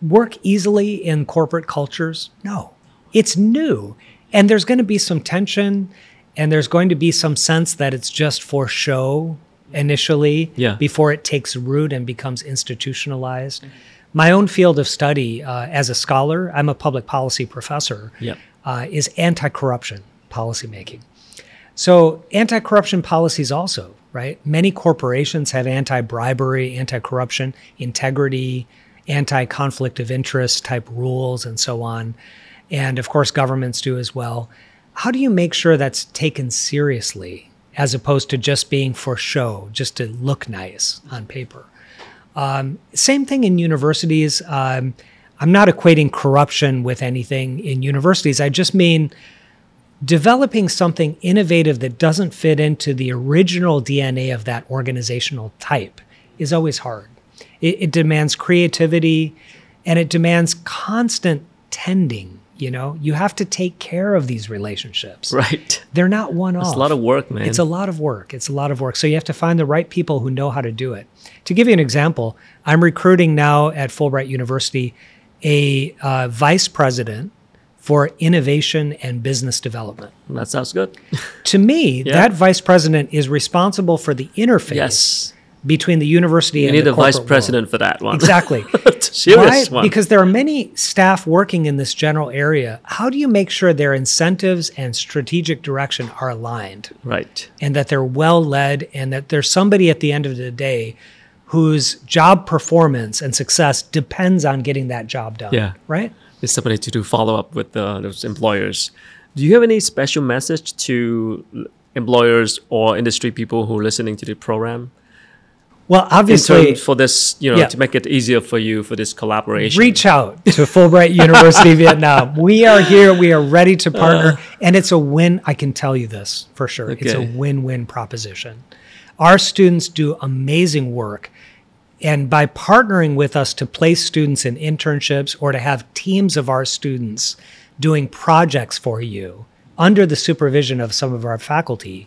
work easily in corporate cultures? No, it's new, and there's going to be some tension, and there's going to be some sense that it's just for show initially Yeah. before it takes root and becomes institutionalized. My own field of study uh, as a scholar, I'm a public policy professor, Yep. uh, is anti corruption policymaking. So, anti corruption policies also, right? Many corporations have anti bribery, anti corruption, integrity, anti conflict of interest type rules, and so on. And of course, governments do as well. How do you make sure that's taken seriously as opposed to just being for show, just to look nice on paper? Um, same thing in universities. Um, I'm not equating corruption with anything in universities. I just mean developing something innovative that doesn't fit into the original DNA of that organizational type is always hard. It, it demands creativity and it demands constant tending. You know, you have to take care of these relationships. Right. They're not one off. It's a lot of work, man. It's a lot of work. It's a lot of work. So you have to find the right people who know how to do it. To give you an example, I'm recruiting now at Fulbright University a uh, vice president for innovation and business development. that sounds good. To me, *laughs* Yeah. that vice president is responsible for the interface yes. Between the university You and need the a vice corporate world. president for that one. Exactly. *laughs* Serious Why? one. Because there are many staff working in this general area. How do you make sure their incentives and strategic direction are aligned? right. and that they're well led and that there's somebody at the end of the day whose job performance and success depends on getting that job done. Yeah. Right? There's somebody to do follow up with uh, those employers. Do you have any special message to employers or industry people who are listening to the program? Well, In obviously, terms for this, you know, Yeah. to make it easier for you for this collaboration. reach out to Fulbright University *laughs* Vietnam. We are here. We are ready to uh. partner. and it's a win. I can tell you this for sure. It's a win win proposition. Our students do amazing work. And by partnering with us to place students in internships or to have teams of our students doing projects for you under the supervision of some of our faculty,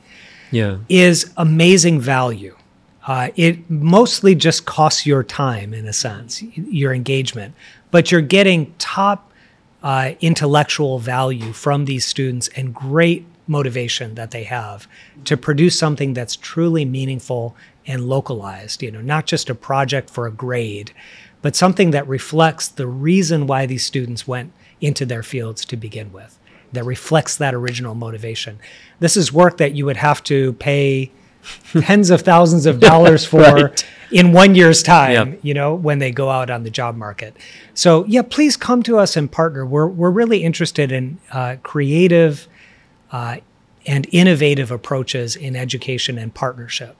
Yeah. is amazing value. Uh, it mostly just costs your time, in a sense, your engagement, but you're getting top uh, intellectual value from these students and great motivation that they have to produce something that's truly meaningful and localized. You know, not just a project for a grade, but something that reflects the reason why these students went into their fields to begin with. That reflects that original motivation. This is work that you would have to pay tens of thousands of dollars *laughs* for Right. in one year's time, Yep. you know, when they go out on the job market. So, yeah, please come to us and partner. We're, we're really interested in uh, creative uh, and innovative approaches in education and partnership.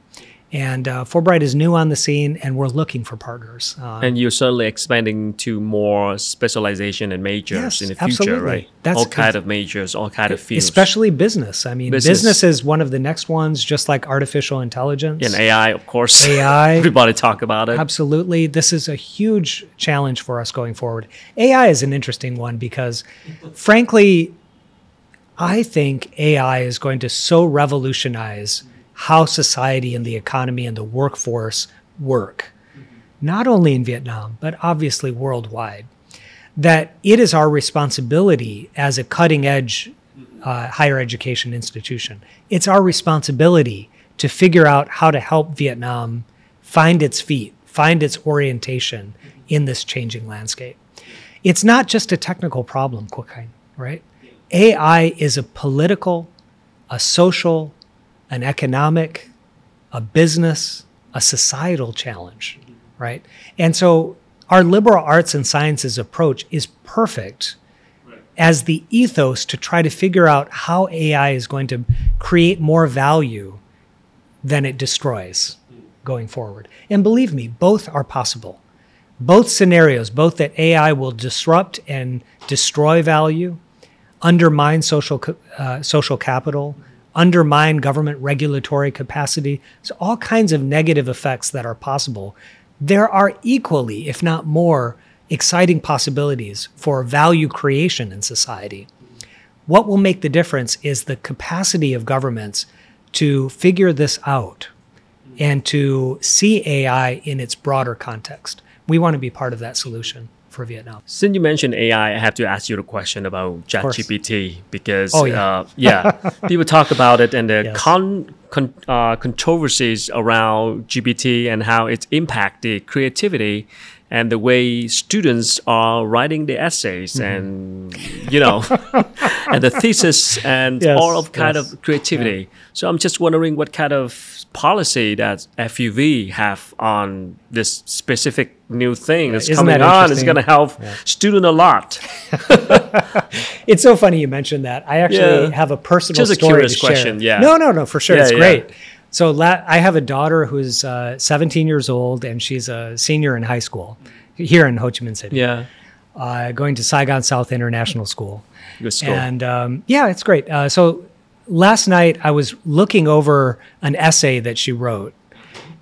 And uh, Fulbright is new on the scene, and we're looking for partners. Uh, And you're certainly expanding to more specialization and majors Yes, in the future, absolutely. right? That's all kind of majors, all kind of fields. especially business. I mean, Business. business. is one of the next ones, just like artificial intelligence. and AI, of course. AI. *laughs* Everybody talk about it. Absolutely. This is a huge challenge for us going forward. AI is an interesting one because, frankly, I think AI is going to so revolutionize how society and the economy and the workforce work, not only in Vietnam, but obviously worldwide, that it is our responsibility as a cutting edge uh, higher education institution. It's our responsibility to figure out how to help Vietnam find its feet, find its orientation in this changing landscape. It's not just a technical problem, right? AI is a political, a social, an economic, a business, a societal challenge, right? And so our liberal arts and sciences approach is perfect as the ethos to try to figure out how AI is going to create more value than it destroys going forward. And believe me, both are possible. Both scenarios, both that AI will disrupt and destroy value, undermine social uh, social capital, undermine government regulatory capacity. So all kinds of negative effects that are possible. There are equally, if not more, exciting possibilities for value creation in society. What will make the difference is the capacity of governments to figure this out and to see AI in its broader context. We want to be part of that solution for Vietnam. Since you mentioned AI, I have to ask you the question about. ChatGPT because Oh, yeah. uh, yeah, *laughs* people talk about it and the Yes. con, con, uh, controversies around GPT and how it impact the creativity and the way students are writing the essays Mm-hmm. and you know and the thesis and *laughs* Yes, all of kind yes. of creativity. So I'm just wondering what kind of policy that FUV have on this specific new thing that's isn't coming that on. It's interesting? going to help student a lot. *laughs* It's so funny you mentioned that. I actually Yeah. have a personal Just a story curious to share. question, yeah. No, no, no, for sure. Yeah, it's yeah. great. So la- I have a daughter who's uh, 17 years old, and she's a senior in high school here in Ho Chi Minh City, Yeah, uh, going to Saigon South International School. good school. And um, yeah, it's great. Uh, so last night I was looking over an essay that she wrote,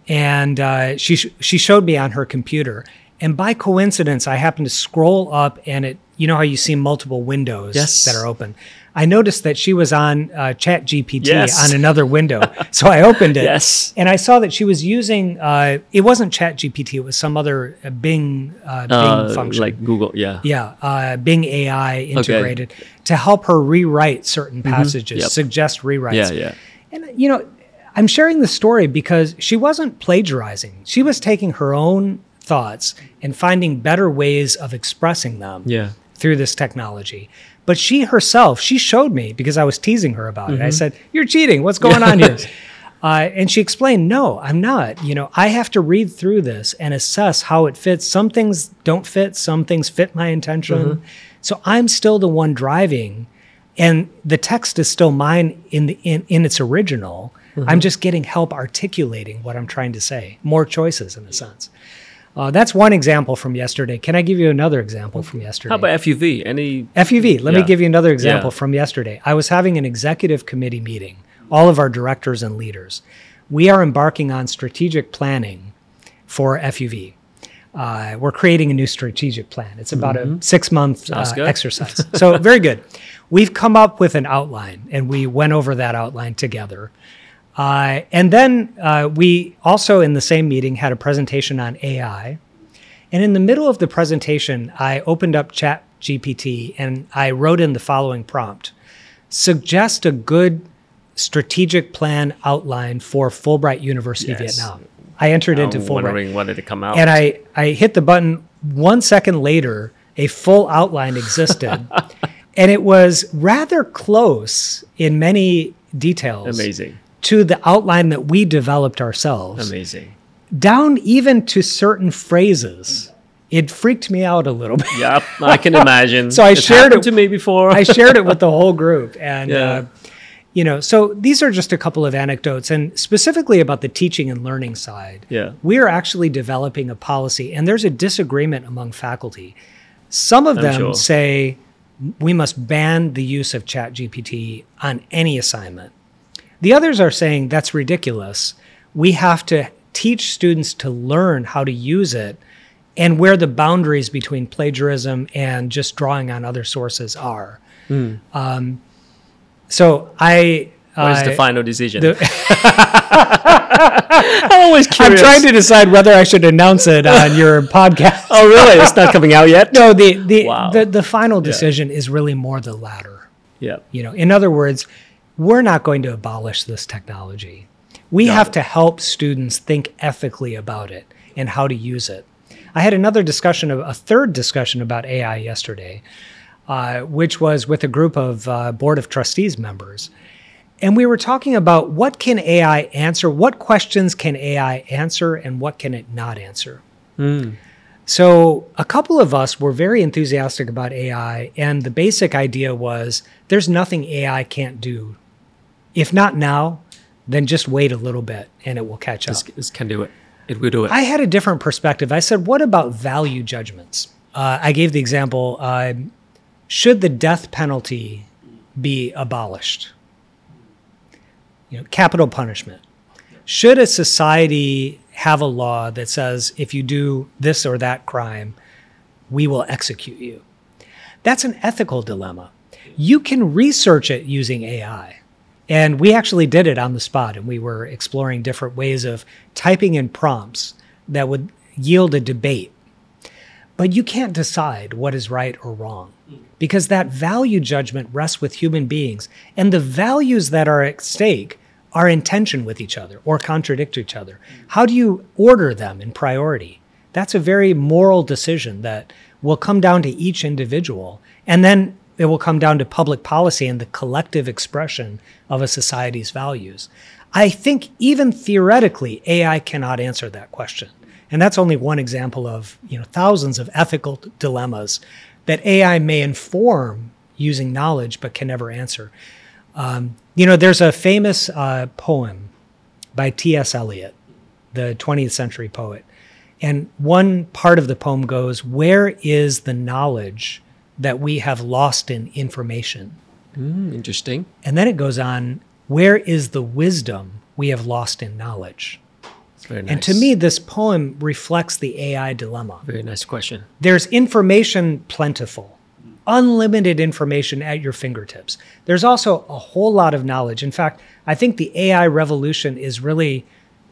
and uh, she sh- she showed me on her computer. And by coincidence, I happened to scroll up, and it you know how you see multiple windows Yes. that are open. I noticed that she was on uh, Chat GPT Yes. on another window, *laughs* so I opened it. Yes. and I saw that she was using. Uh, it wasn't Chat GPT; it was some other uh, Bing uh, Bing uh, function like Google, yeah. yeah, uh, Bing AI integrated to help her rewrite certain passages, Mm-hmm. Yep. suggest rewrites. Yeah, yeah. And you know, I'm sharing this story because she wasn't plagiarizing. She was taking her own thoughts and finding better ways of expressing them Yeah. through this technology. But she herself, she showed me because I was teasing her about Mm-hmm. it. I said, "You're cheating. What's going on here?" *laughs* Uh, and she explained, "No, I'm not. You know, I have to read through this and assess how it fits. Some things don't fit. Some things fit my intention. Mm-hmm. So I'm still the one driving, and the text is still mine in the in, in its original. Mm-hmm. I'm just getting help articulating what I'm trying to say. More choices, in a sense." Uh, that's one example from yesterday. Can I give you another example from yesterday? How about FUV? Any? FUV, let me give you another example Yeah. from yesterday. I was having an executive committee meeting, all of our directors and leaders. We are embarking on strategic planning for FUV. Uh, we're creating a new strategic plan. It's about a six month uh, exercise. *laughs* so, very good. We've come up with an outline and we went over that outline together. Uh, and then uh, we also, in the same meeting, had a presentation on AI. And in the middle of the presentation, I opened up Chat GPT and I wrote in the following prompt Suggest a good strategic plan outline for Fulbright University Yes. Vietnam. I entered into I'm Fulbright. wondering when did it come out? And I, I hit the button. One second later, a full outline existed. *laughs* and it was rather close in many details Amazing. To the outline that we developed ourselves Amazing. down even to certain phrases. It freaked me out a little bit. Yep, I can imagine. *laughs* So I It's shared it- to me before. I shared it with *laughs* the whole group, and Yeah. uh, you know, so these are just a couple of anecdotes, and specifically about the teaching and learning side. Yeah. we are actually developing a policy, and there's a disagreement among faculty. Some of I'm them sure. say we must ban the use of ChatGPT on any assignment. The others are saying that's ridiculous. We have to teach students to learn how to use it and where the boundaries between plagiarism and just drawing on other sources are. Hmm. Um, so I. what is the final decision? the- *laughs* *laughs* I'm always curious. I'm trying to decide whether I should announce it on *laughs* your podcast. Oh, really? It's not coming out yet. No, the the, Wow. the the final decision is really more the latter. Yeah. You know, in other words, we're not going to abolish this technology. We Got have it. to help students think ethically about it and how to use it. I had another discussion, of, a third discussion about AI yesterday, uh, which was with a group of uh, board of trustees members, and we were talking about what can AI answer, what questions can AI answer, and what can it not answer. So, a couple of us were very enthusiastic about AI, and the basic idea was there's nothing AI can't do. If not now, then just wait a little bit and it will catch up. This, this can do it. It will do it. I had a different perspective. I said, what about value judgments? Uh, I gave the example uh, should the death penalty be abolished? You know, capital punishment. Should a society have a law that says if you do this or that crime, we will execute you? That's an ethical dilemma. You can research it using AI. And we actually did it on the spot, and we were exploring different ways of typing in prompts that would yield a debate. but you can't decide what is right or wrong because that value judgment rests with human beings and the values that are at stake are in tension with each other or contradict each other how do you order them in priority that's a very moral decision that will come down to each individual and then it will come down to public policy and the collective expression of a society's values i think even theoretically ai cannot answer that question and that's only one example of you know thousands of ethical dilemmas that AI may inform using knowledge but can never answer. Um, you know, there's a famous uh, poem by T.S. Eliot, the 20th century poet. And one part of the poem goes, Where is the knowledge that we have lost in information? Mm, interesting. And then it goes on, Where is the wisdom we have lost in knowledge? Very nice. And to me, this poem reflects the AI dilemma. very nice question. There's information plentiful, unlimited information at your fingertips. There's also a whole lot of knowledge. In fact, I think the AI revolution is really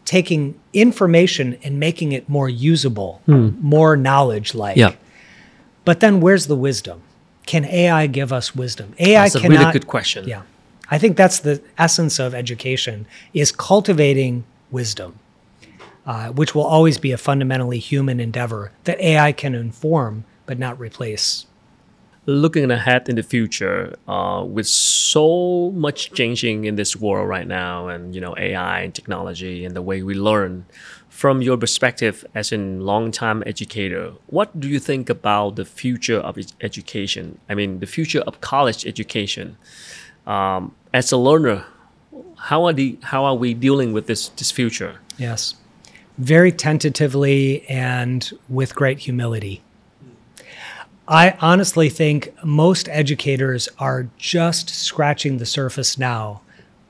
taking information and making it more usable, more knowledge like. Yeah. But then where's the wisdom? Can AI give us wisdom? AI cannot. That's a cannot really good question. yeah. I think that's the essence of education is cultivating wisdom, uh, which will always be a fundamentally human endeavor that AI can inform but not replace. looking ahead in the future, uh, with so much changing in this world right now, and you know AI and technology and the way we learn, from your perspective as a long-time educator, what do you think about the future of education? I mean, the future of college education. Um, as a learner, how are the how are we dealing with this this future? Yes. Very tentatively and with great humility. I honestly think most educators are just scratching the surface now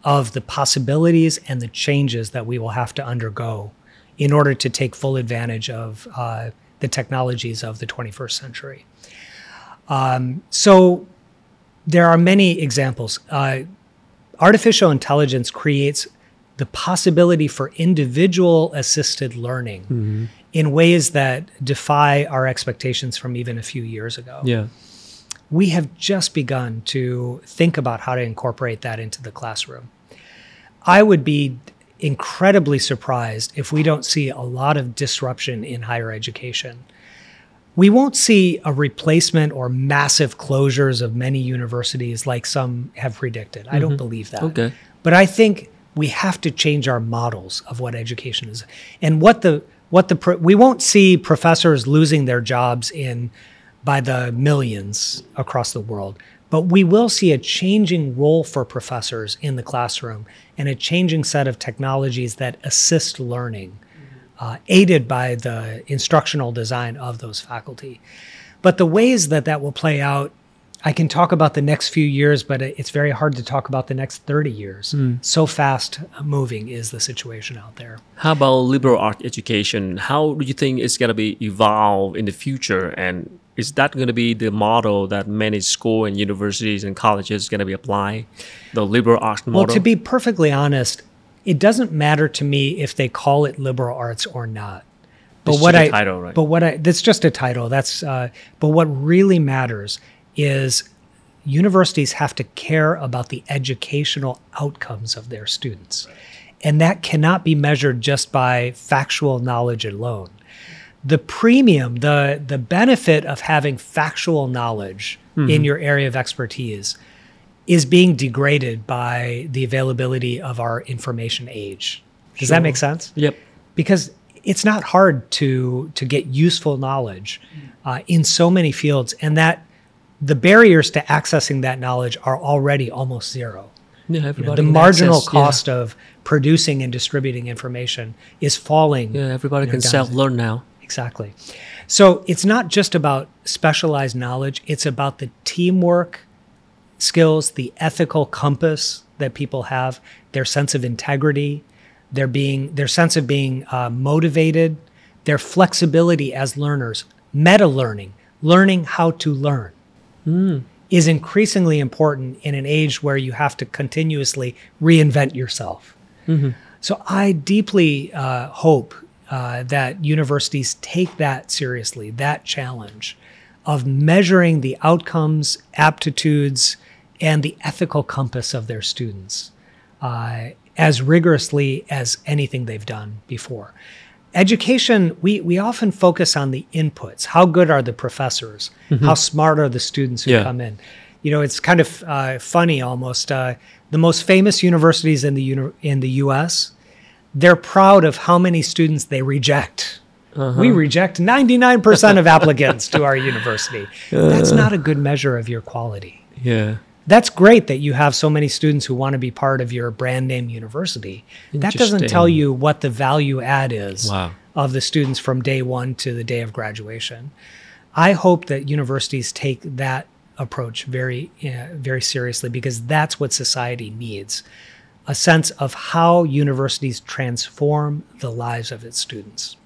of the possibilities and the changes that we will have to undergo in order to take full advantage of uh, the technologies of the 21st century. Um, so there are many examples. Uh, artificial intelligence creates the possibility for individual assisted learning in ways that defy our expectations from even a few years ago. Yeah. We have just begun to think about how to incorporate that into the classroom. I would be incredibly surprised if we don't see a lot of disruption in higher education. We won't see a replacement or massive closures of many universities like some have predicted. I don't mm-hmm. believe that. Okay. But I think we have to change our models of what education is and what the what the pro- we won't see professors losing their jobs in by the millions across the world but we will see a changing role for professors in the classroom and a changing set of technologies that assist learning uh, aided by the instructional design of those faculty but the ways that that will play out I can talk about the next few years, but it's very hard to talk about the next 30 years. So fast moving is the situation out there. How about liberal arts education? How do you think it's going to be evolve in the future? And is that going to be the model that many school and universities and colleges going to be apply? The liberal arts model? Well, to be perfectly honest, it doesn't matter to me if they call it liberal arts or not. But It's what just a I title, right? but what I that's just a title. That's uh, but what really matters is universities have to care about the educational outcomes of their students. And that cannot be measured just by factual knowledge alone. The premium, the the benefit of having factual knowledge Mm-hmm. in your area of expertise is being degraded by the availability of our information age. Does that make sense? Yep. because it's not hard to to get useful knowledge uh, in so many fields, and that the barriers to accessing that knowledge are already almost zero. Yeah, You know, everybody the marginal access- yeah. cost of producing and distributing information is falling. Yeah, everybody you know, can self learn now. Exactly. So it's not just about specialized knowledge, it's about the teamwork skills, the ethical compass that people have, their sense of integrity, their being their sense of being uh, motivated, their flexibility as learners, meta learning, learning how to learn is increasingly important in an age where you have to continuously reinvent yourself. So I deeply uh, hope uh, that universities take that seriously, that challenge of measuring the outcomes, aptitudes, and the ethical compass of their students uh, as rigorously as anything they've done before. Education, we, we often focus on the inputs. How good are the professors? How smart are the students who Yeah. come in? You know, it's kind of uh, funny almost. Uh, the most famous universities in the uni- in the U.S. They're proud of how many students they reject. We reject 99% of applicants to our university. That's not a good measure of your quality. Yeah. That's great that you have so many students who want to be part of your brand name university. That doesn't tell you what the value add is Wow. of the students from day one to the day of graduation. I hope that universities take that approach very, uh, very seriously because that's what society needs a sense of how universities transform the lives of its students.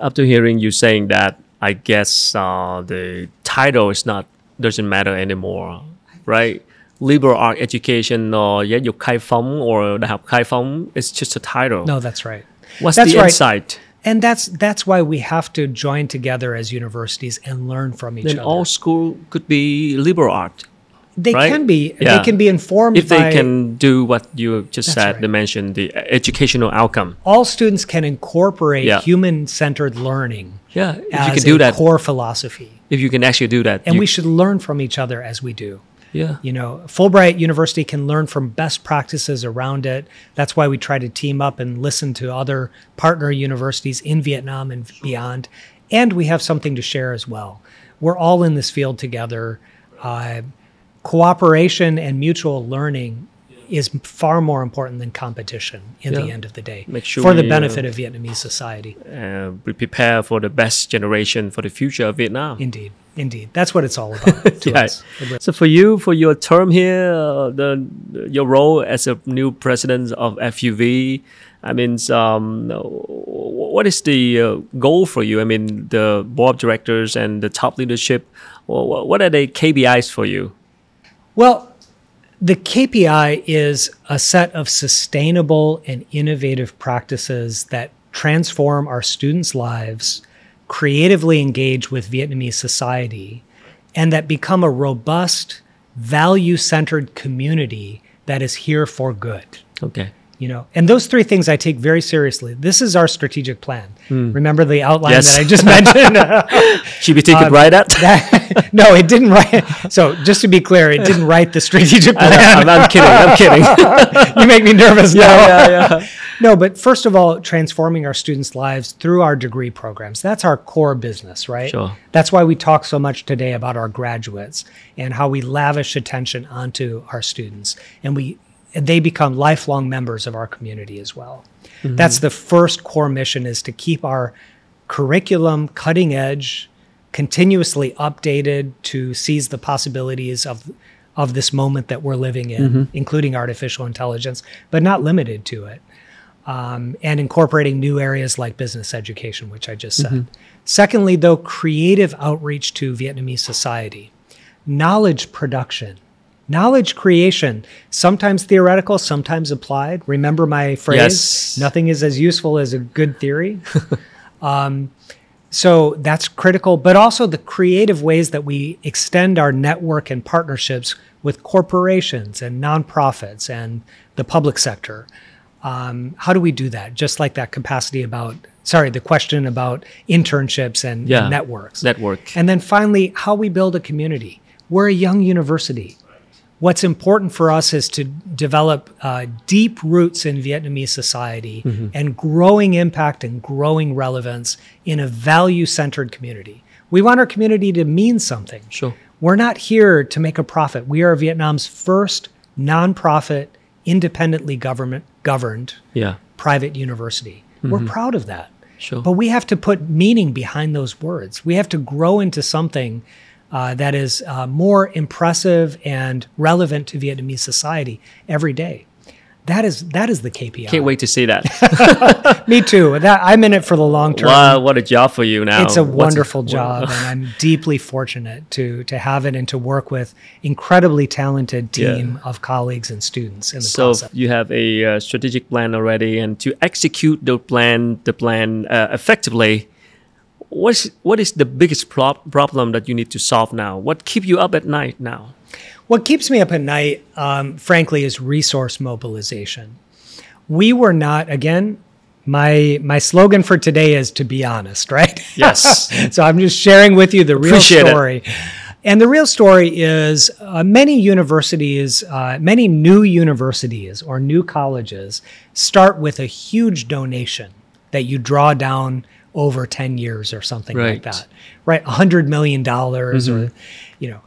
After hearing you saying that, I guess uh, the title is not doesn't matter anymore, right? Liberal art education or giáo dục khai phóng or học khai phóng it's just a title. No, that's right. What's that's the right. insight? And that's that's why we have to join together as universities and learn from each Then other. all school could be liberal art they right? can be Yeah. they can be informed if they can do what you just said. right. They mentioned the educational outcome. all students can incorporate Yeah. human-centered learning Yeah, if you can do a that, core philosophy. if you can actually do that, And you- we should learn from each other as we do. yeah, You know, Fulbright University can learn from best practices around it. That's why we try to team up and listen to other partner universities in Vietnam and beyond. And we have something to share as well. We're all in this field together. Uh, cooperation and mutual learning is far more important than competition in the end of the day Make sure for the we, benefit uh, of Vietnamese society. uh, be prepared for the best generation for the future of Vietnam. Indeed. Indeed. That's what it's all about *laughs* Yeah. So for you, for your term here, uh, the your role as a new president of FUV, I mean, um, what is the uh, goal for you? I mean, the board of directors and the top leadership. What are the KPIs for you? Well, the KPI is a set of sustainable and innovative practices that transform our students' lives, creatively engage with Vietnamese society, and that become a robust, value centered community that is here for good. Okay. you know and those three things i take very seriously. This is our strategic plan Hmm. remember the outline. Yes. that i just mentioned GPT could write that. That- *laughs* no, it didn't write. So just to be clear, it didn't write the strategic *laughs* plan. I'm, I'm kidding. I'm kidding. *laughs* you make me nervous now. yeah, yeah. No, but first of all, transforming our students' lives through our degree programs. That's our core business, right? Sure. That's why we talk so much today about our graduates and how we lavish attention onto our students and we they become lifelong members of our community as well. Mm-hmm. That's the first core mission is to keep our curriculum cutting edge, continuously updated to seize the possibilities of of this moment that we're living in, mm-hmm. including artificial intelligence, but not limited to it. Um, and incorporating new areas like business education, which I just said. Mm-hmm. Secondly, though, creative outreach to Vietnamese society, knowledge production, knowledge creation, sometimes theoretical, sometimes applied. Remember my phrase Yes. nothing is as useful as a good theory. *laughs* um, so that's critical, but also the creative ways that we extend our network and partnerships with corporations and nonprofits and the public sector. Um, how do we do that? Just like that capacity about, sorry, the question about internships and, Yeah. and networks. Network. And then finally, how we build a community. We're a young university. What's important for us is to develop uh, deep roots in Vietnamese society and growing impact and growing relevance in a value centered community. We want our community to mean something. Sure. We're not here to make a profit. We are Vietnam's first nonprofit, independently government governed Yeah. private university. We're proud of that. Sure. But we have to put meaning behind those words. We have to grow into something uh, that is uh, more impressive and relevant to Vietnamese society every day. That is that is the KPI. Can't wait to see that. *laughs* Me too. That I'm in it for the long term. wow, what a job for you now. It's a What's- wonderful job, *laughs* and I'm deeply fortunate to to have it and to work with incredibly talented team of colleagues and students in the So process. you have a uh, strategic plan already, and to execute the plan, the plan uh, effectively. What's what is the biggest prob- problem that you need to solve now? What keep you up at night now? What keeps me up at night, um, frankly, is resource mobilization. We were not again. My my slogan for today is to be honest, right? Yes. *laughs* so I'm just sharing with you the real Appreciate it. story. And the real story is uh, many universities, uh, many new universities or new colleges start with a huge donation that you draw down over 10 years or something like that, right? $100 million or, you know.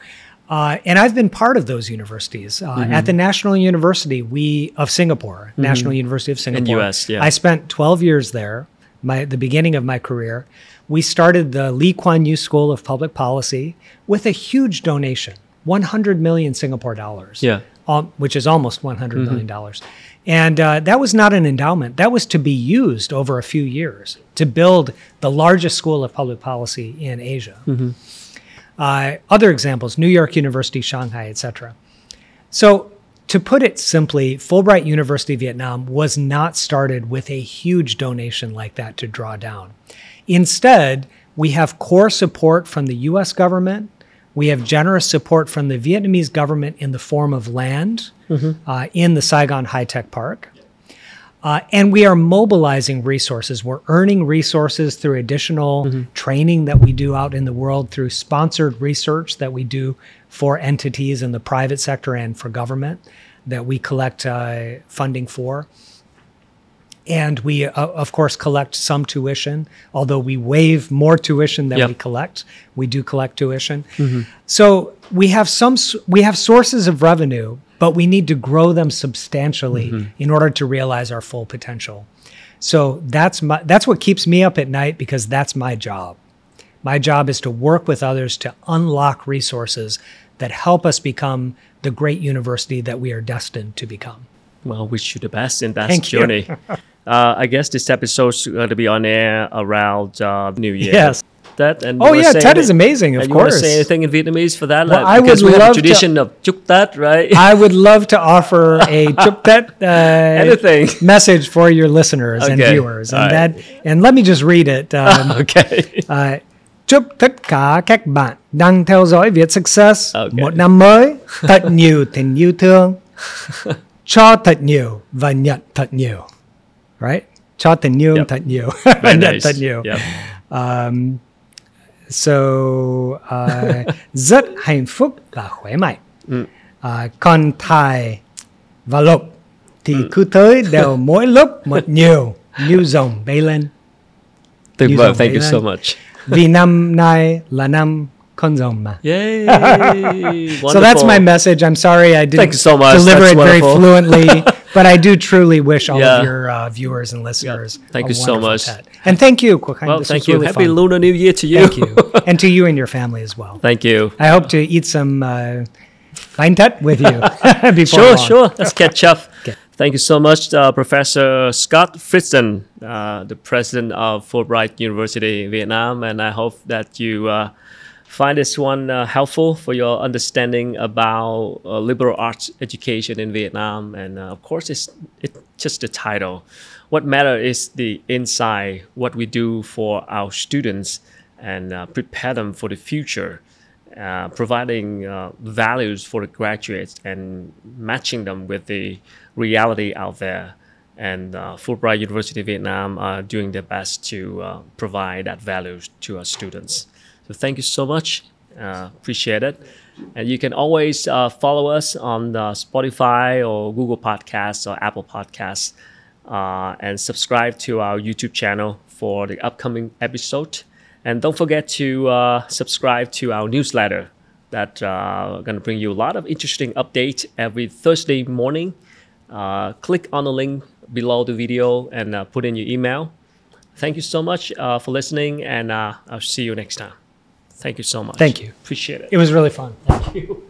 Uh, and I've been part of those universities. Uh, At the National University we of Singapore, National University of Singapore. In US, yeah. I spent 12 years there, my the beginning of my career. We started the Lee Kuan Yew School of Public Policy with a huge donation, 100 million Singapore dollars. Yeah. Um, which is almost one hundred million dollars. And uh, that was not an endowment. That was to be used over a few years to build the largest school of public policy in Asia. Uh, other examples, New York University, Shanghai, etc. So, to put it simply, Fulbright University Vietnam was not started with a huge donation like that to draw down. Instead, we have core support from the US government. We have generous support from the Vietnamese government in the form of land uh, in the Saigon High Tech Park. Uh, and we are mobilizing resources. We're earning resources through additional training that we do out in the world, through sponsored research that we do for entities in the private sector and for government that we collect uh, funding for. And we, uh, of course, collect some tuition, although we waive more tuition than Yep. we collect. We do collect tuition. So we have some we have sources of revenue, but we need to grow them substantially in order to realize our full potential. So that's my that's what keeps me up at night because that's my job. My job is to work with others to unlock resources that help us become the great university that we are destined to become. Well, wish you the best in that Thank you. journey. *laughs* uh, I guess this episode's going to be on air around uh, New Year. Yes. That and Oh, yeah, Ted is amazing, of and you say anything in Vietnamese for that? Well, Like, I would we have a love to- tradition of chúc Tết, right? I would love to offer a *laughs* chúc Tết, uh, Anything. message for your listeners and Okay. viewers, and All right. that and let me just read it. *laughs* Um, okay. À, chúc tất cả các bạn đang theo dõi Vietsuccess Okay. một năm mới thật nhiều tình yêu thương, *laughs* cho thật nhiều và nhận thật nhiều. Right? Cho tình yêu Yep. thật nhiều, Very *laughs* nice. thật nhiều. Yep. Um, so uh, *laughs* rất hạnh phúc và khỏe mạnh. Ừ. Uh, con thai và lục thì Ừ. cứ tới đều *laughs* mỗi lúc một nhiều như dòng bay lên. Tuyệt vời. Thank you lên. so much. Vì năm nay là năm mà. Yay. So that's my message. I'm sorry I didn't so deliver That's it very wonderful. fluently, but I do truly wish all Yeah. of your uh, viewers and listeners Thank a you so much. Tet. And thank you, Quoc Well, This thank you. really Happy fun. Lunar New Year to you. Thank you. *laughs* and to you and your family as well. Thank you. I hope to eat some uh, with you *laughs* *laughs* before Sure, long. sure. Let's catch up. Thank you so much, uh, Professor Scott Fritzen, uh, the president of Fulbright University in Vietnam, and I hope that you uh, find this one uh, helpful for your understanding about uh, liberal arts education in Vietnam. And uh, of course, it's it's just the title. What matters is the inside, what we do for our students, and uh, prepare them for the future uh, providing uh, values for the graduates and matching them with the reality out there. And Fulbright University Vietnam are doing their best to provide that values to our students. So thank you so much. Uh, appreciate it. And you can always uh, follow us on Spotify or Google Podcasts or Apple Podcasts uh, and subscribe to our YouTube channel for the upcoming episode. And don't forget to uh, subscribe to our newsletter that uh, going to bring you a lot of interesting updates every Thursday morning. Uh, click on the link below the video and uh, put in your email. Thank you so much uh, for listening, and uh, I'll see you next time. Thank you so much. Thank you. Appreciate it. It was really fun. Thank you.